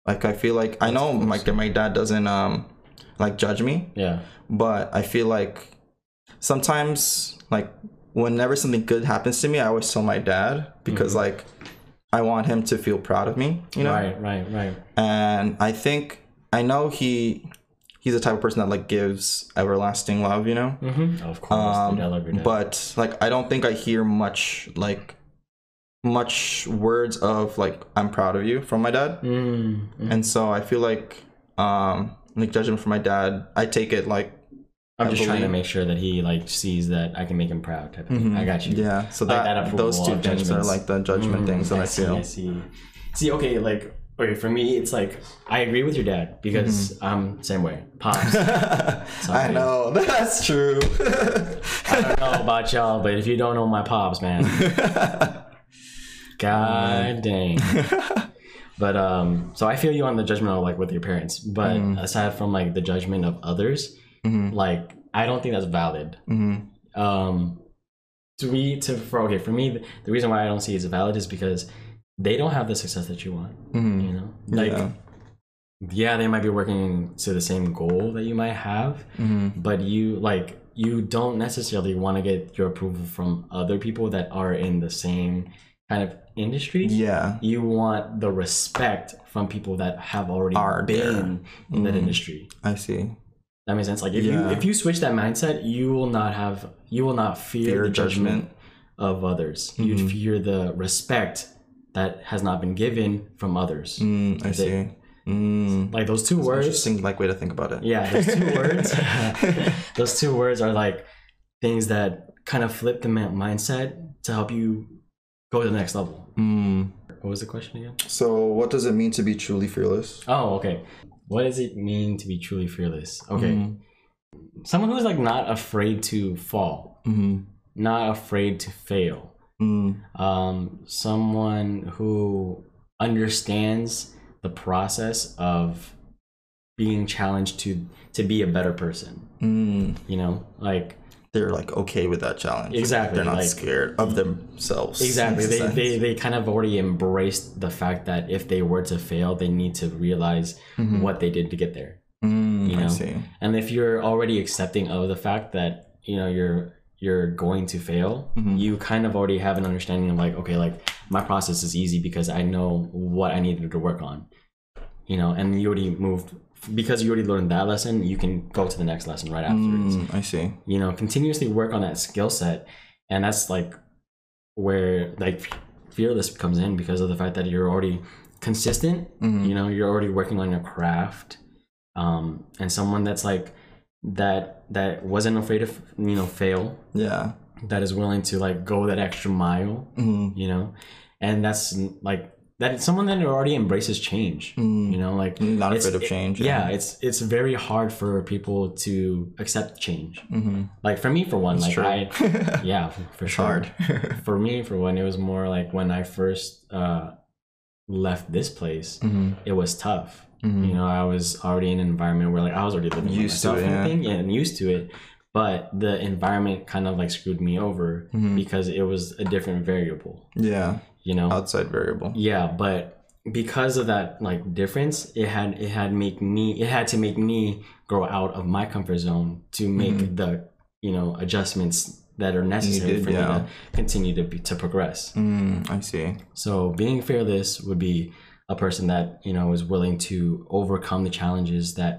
Speaker 1: Like I feel like I know my my dad doesn't um like judge me,
Speaker 2: Yeah.
Speaker 1: but I feel like sometimes like whenever something good happens to me, I always tell my dad because like I want him to feel proud of me, you know.
Speaker 2: Right, right, right.
Speaker 1: And I think I know he he's the type of person that like gives everlasting love, you know.
Speaker 2: Mm-hmm. Of course. dude, I love your dad.
Speaker 1: But like I don't think I hear much like much words of like I'm proud of you from my dad.
Speaker 2: Mm, mm.
Speaker 1: And so I feel like um like judgment from my dad, I take it like
Speaker 2: I'm just trying to make sure that he like sees that I can make him proud. Type of thing. I got you.
Speaker 1: Mm-hmm. yeah. So
Speaker 2: Like
Speaker 1: that, those two things are like the judgment
Speaker 2: Mm,
Speaker 1: things that I,
Speaker 2: see,
Speaker 1: feel.
Speaker 2: I see. See, okay, like okay, for me, it's like I agree with your dad because
Speaker 1: Mm-hmm.
Speaker 2: I'm same way. Pops.
Speaker 1: I know that's true.
Speaker 2: I don't know about y'all, but if you don't know my pops, man, god dang. But um, so I feel you on the judgment of like with your parents, but
Speaker 1: Mm-hmm.
Speaker 2: aside from like the judgment of others, like I don't think that's valid.
Speaker 1: Mhm.
Speaker 2: Um, to me, to for okay, for me, the reason why I don't see it's valid is because they don't have the success that you want.
Speaker 1: Mhm.
Speaker 2: You know, like
Speaker 1: Yeah.
Speaker 2: yeah, they might be working to the same goal that you might have,
Speaker 1: Mhm.
Speaker 2: but you like you don't necessarily want to get your approval from other people that are in the same kind of industry.
Speaker 1: Yeah.
Speaker 2: You want the respect from people that have already
Speaker 1: Are
Speaker 2: been in that
Speaker 1: Mhm.
Speaker 2: industry.
Speaker 1: I see.
Speaker 2: That makes sense. Like if you if you switch that mindset, you will not have you will not fear,
Speaker 1: Fear
Speaker 2: the judgment,
Speaker 1: judgment.
Speaker 2: of others. You'd
Speaker 1: Mhm.
Speaker 2: fear the respect that has not been given from others.
Speaker 1: Mm, I
Speaker 2: They-
Speaker 1: see. Mm.
Speaker 2: Like those two words.
Speaker 1: Interesting like way to think about it.
Speaker 2: Yeah, those two words. those two words are like things that kind of flip the mindset to help you go to the next level.
Speaker 1: Mm.
Speaker 2: What was the question again?
Speaker 1: So, what does it mean to be truly fearless?
Speaker 2: Oh, okay. What does it mean to be truly fearless? Okay.
Speaker 1: Mhm.
Speaker 2: Someone who's like not afraid to fall,
Speaker 1: Mm-hmm.
Speaker 2: not afraid to fail.
Speaker 1: Mm.
Speaker 2: Um, someone who understands the process of being challenged to to be a better person.
Speaker 1: Mm.
Speaker 2: You know, like
Speaker 1: They're like okay with that challenge.
Speaker 2: Exactly,
Speaker 1: They're not
Speaker 2: like-
Speaker 1: scared of themselves.
Speaker 2: exactly they,
Speaker 1: sense.
Speaker 2: they they kind of already embraced the fact that if they were to fail they need to realize
Speaker 1: Mhm.
Speaker 2: what they did to get there
Speaker 1: Mm,
Speaker 2: you
Speaker 1: I
Speaker 2: know?
Speaker 1: see.
Speaker 2: and if you're already accepting of the fact that you know you're you're going to fail
Speaker 1: Mhm.
Speaker 2: you kind of already have an understanding of like okay like my process is easy because i know what i needed to work on you know and you already moved because you already learned that lesson you can go to the next lesson right afterwards
Speaker 1: Mm, I see.
Speaker 2: you know continuously work on that skill set and that's like where like fearless comes in because of the fact that you're already consistent
Speaker 1: Mhm.
Speaker 2: you know you're already working on your craft um and someone that's like that that wasn't afraid to you know fail
Speaker 1: Yeah.
Speaker 2: that is willing to like go that extra mile
Speaker 1: Mm.
Speaker 2: you know and that's like that someone that already embraces change
Speaker 1: Mm.
Speaker 2: you know like
Speaker 1: Not
Speaker 2: it's-
Speaker 1: afraid of change.
Speaker 2: yeah it's it's very hard for people to accept change
Speaker 1: Mm-hmm.
Speaker 2: like for me for one like
Speaker 1: true.
Speaker 2: i yeah for, sure
Speaker 1: Hard.
Speaker 2: for me for one it was more like when i first uh left this place
Speaker 1: mm-hmm.
Speaker 2: it was tough
Speaker 1: Mm-hmm.
Speaker 2: you know i was already in an environment where like i was already living
Speaker 1: Used to it,
Speaker 2: and
Speaker 1: yeah.
Speaker 2: and used to it but the environment kind of like screwed me over
Speaker 1: Mhm.
Speaker 2: because it was a different variable
Speaker 1: Yeah.
Speaker 2: You know
Speaker 1: Outside variable.
Speaker 2: yeah but because of that like difference it had it had make me it had to make me grow out of my comfort zone to make the you know adjustments that are necessary
Speaker 1: Needed,
Speaker 2: for me to continue to be, to progress
Speaker 1: Mm, I see.
Speaker 2: so being fearless would be a person that you know is willing to overcome the challenges that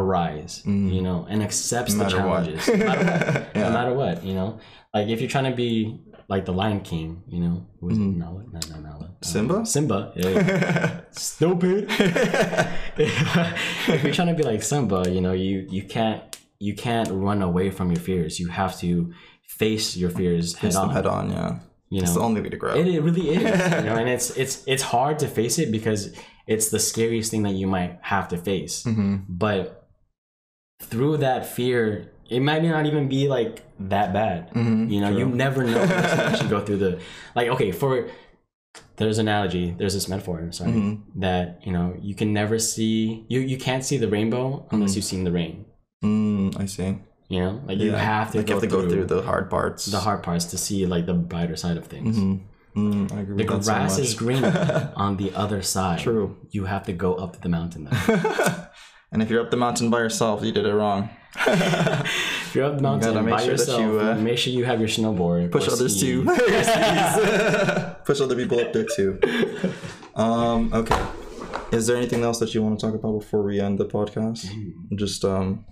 Speaker 2: arise you know and accepts the
Speaker 1: Mm. matter what.
Speaker 2: challenges no matter what
Speaker 1: Yeah.
Speaker 2: no matter what you know like if you're trying to be like the lion king you know is it Nala? no no Nala. Uh,
Speaker 1: Mm-hmm. Simba?
Speaker 2: simba yeah, yeah. stupid if you're trying to be like simba you know you you can't you can't run away from your fears you have to face your fears head
Speaker 1: Face them
Speaker 2: on
Speaker 1: head on, yeah.
Speaker 2: you
Speaker 1: It's the only way to grow.
Speaker 2: it, it really is you know and it's it's it's hard to face it because it's the scariest thing that you might have to face
Speaker 1: mm-hmm.
Speaker 2: but through that fear it might not even be like that bad
Speaker 1: Mm-hmm.
Speaker 2: you know you never know unless you actually go through the like okay for there's an analogy there's this metaphor sorry
Speaker 1: Mm-hmm.
Speaker 2: that you know you can never see you you can't see the rainbow unless you've seen the rain
Speaker 1: Mm, I see.
Speaker 2: you know like you have to,
Speaker 1: Like
Speaker 2: go,
Speaker 1: you have to
Speaker 2: through
Speaker 1: go through the hard parts.
Speaker 2: the hard parts to see like the brighter side of things
Speaker 1: Mhm. Mm, I agree
Speaker 2: The
Speaker 1: with that so
Speaker 2: grass is green on the other side.
Speaker 1: True.
Speaker 2: You have to go up the mountain.
Speaker 1: And if you're up the mountain by yourself, you did it wrong.
Speaker 2: if you're up the mountain
Speaker 1: make
Speaker 2: by
Speaker 1: sure that
Speaker 2: yourself,
Speaker 1: you, uh,
Speaker 2: make sure you have your snowboard.
Speaker 1: Push others
Speaker 2: ski.
Speaker 1: too. Push other people up there too. Um, okay. Is there anything else that you want to talk about before we end the podcast? Just um,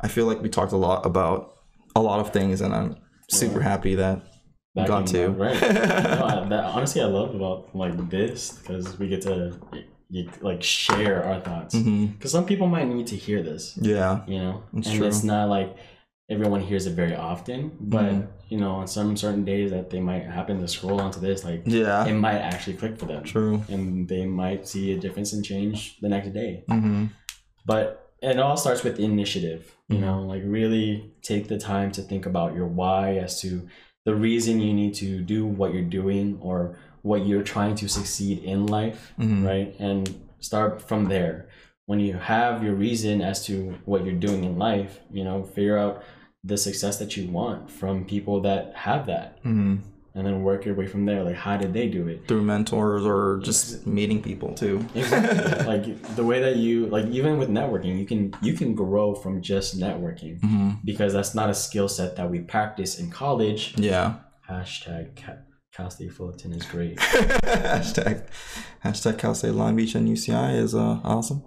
Speaker 1: I feel like we talked a lot about a lot of things, and I'm super happy that we
Speaker 2: That
Speaker 1: got to.
Speaker 2: Right. no, I, that, honestly, I love about like this because we get to you, like share our thoughts. Because some people might need to hear this,
Speaker 1: Yeah.
Speaker 2: you know,
Speaker 1: It's
Speaker 2: and
Speaker 1: true.
Speaker 2: it's not like everyone hears it very often. But
Speaker 1: Mhm.
Speaker 2: you know, on some certain days that they might happen to scroll onto this, like
Speaker 1: Yeah.
Speaker 2: it might actually click for them,
Speaker 1: True.
Speaker 2: and they might see a difference and change the next day.
Speaker 1: hmm
Speaker 2: but it all starts with initiative you
Speaker 1: Mhm.
Speaker 2: know like really take the time to think about your why as to the reason you need to do what you're doing or what you're trying to succeed in life
Speaker 1: Mhm.
Speaker 2: right? And start from there. When you have your reason as to what you're doing in life you know figure out the success that you want from people that have that.
Speaker 1: Hmm
Speaker 2: and then work your way from there. Like how did they do it?
Speaker 1: Through mentors or just meeting people too.
Speaker 2: exactly. Like the way that you like even with networking you can you can grow from just networking
Speaker 1: hmm
Speaker 2: because that's not a skill set that we practice in college.
Speaker 1: Yeah.
Speaker 2: hashtag Ca- cal state fullerton is great
Speaker 1: hashtag hashtag Cal State Long Beach and UCI is uh, awesome.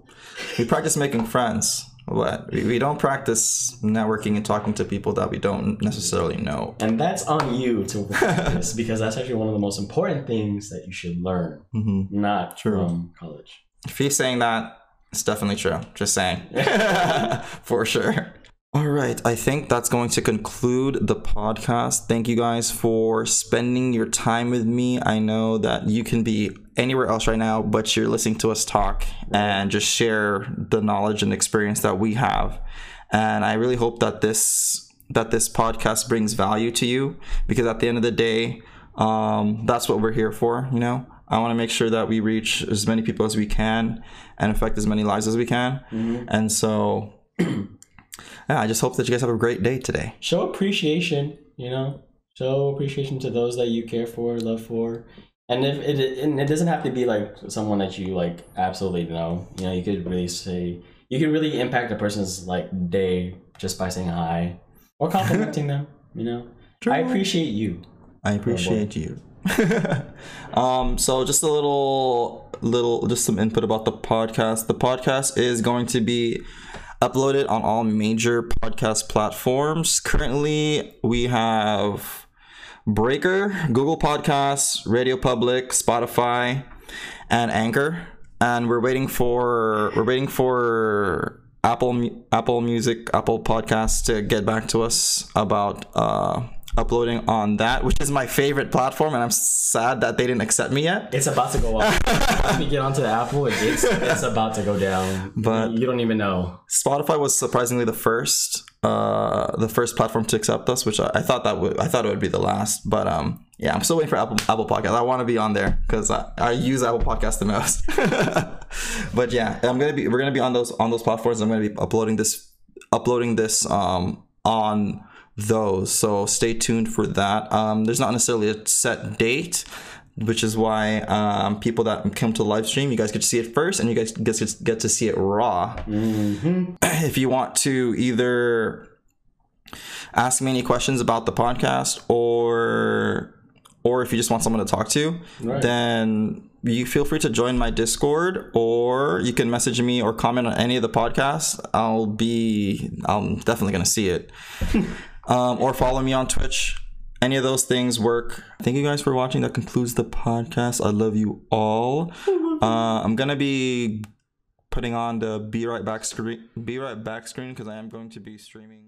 Speaker 1: We practice making friends. What we, we don't practice networking and talking to people that we don't necessarily know.
Speaker 2: and that's on you to practice because that's actually one of the most important things that you should learn
Speaker 1: hmm
Speaker 2: not
Speaker 1: True.
Speaker 2: from college
Speaker 1: If he's saying that, it's definitely true. Just saying, for sure. All right, I think that's going to conclude the podcast. Thank you guys for spending your time with me. I know that you can be anywhere else right now, but you're listening to us talk and just share the knowledge and experience that we have. And I really hope that this that this podcast brings value to you because at the end of the day, um, that's what we're here for. You know, I want to make sure that we reach as many people as we can and affect as many lives as we can. And so, yeah, I just hope that you guys have a great day today.
Speaker 2: show appreciation you know? Show appreciation to those that you care for love for. And if it and it doesn't have to be like someone that you like absolutely know. You know you could really say you could really impact a person's like day just by saying hi or complimenting them you know? I appreciate you.
Speaker 1: I appreciate you. um, so just a little, little, just some input about the podcast. The podcast is going to be uploaded on all major podcast platforms. Currently, we have Breaker, Google Podcasts, Radio Public, Spotify, and Anchor. And we're waiting for we're waiting for Apple Apple Music, Apple Podcasts to get back to us about uh, uploading on that, which is my favorite platform, and I'm sad that they didn't accept me yet.
Speaker 2: it's about to go up when you get onto the apple it's, it's about to go down
Speaker 1: But-
Speaker 2: you don't even know
Speaker 1: Spotify was surprisingly the first, uh, the first platform to accept us, which I, I thought that would, I thought it would be the last, but um, yeah, I'm still waiting for Apple Apple Podcast. I want to be on there because I, I use Apple Podcast the most. but yeah, I'm gonna be, we're gonna be on those on those platforms. I'm gonna be uploading this, uploading this um on those. So stay tuned for that. Um, there's not necessarily a set date. Which is why um, people that come to the live stream, you guys get to see it first, and you guys get to, get to see it raw if you want to either ask me any questions about the podcast or or if you just want someone to talk to
Speaker 2: Right.
Speaker 1: then you feel free to join my discord or you can message me or comment on any of the podcasts i'll be i'm definitely going to see it um, or follow me on twitch. Any of those things work. Thank you guys for watching. That concludes the podcast. I love you all. Uh, i'm gonna be putting on the be right back screen be right back screen because i am going to be streaming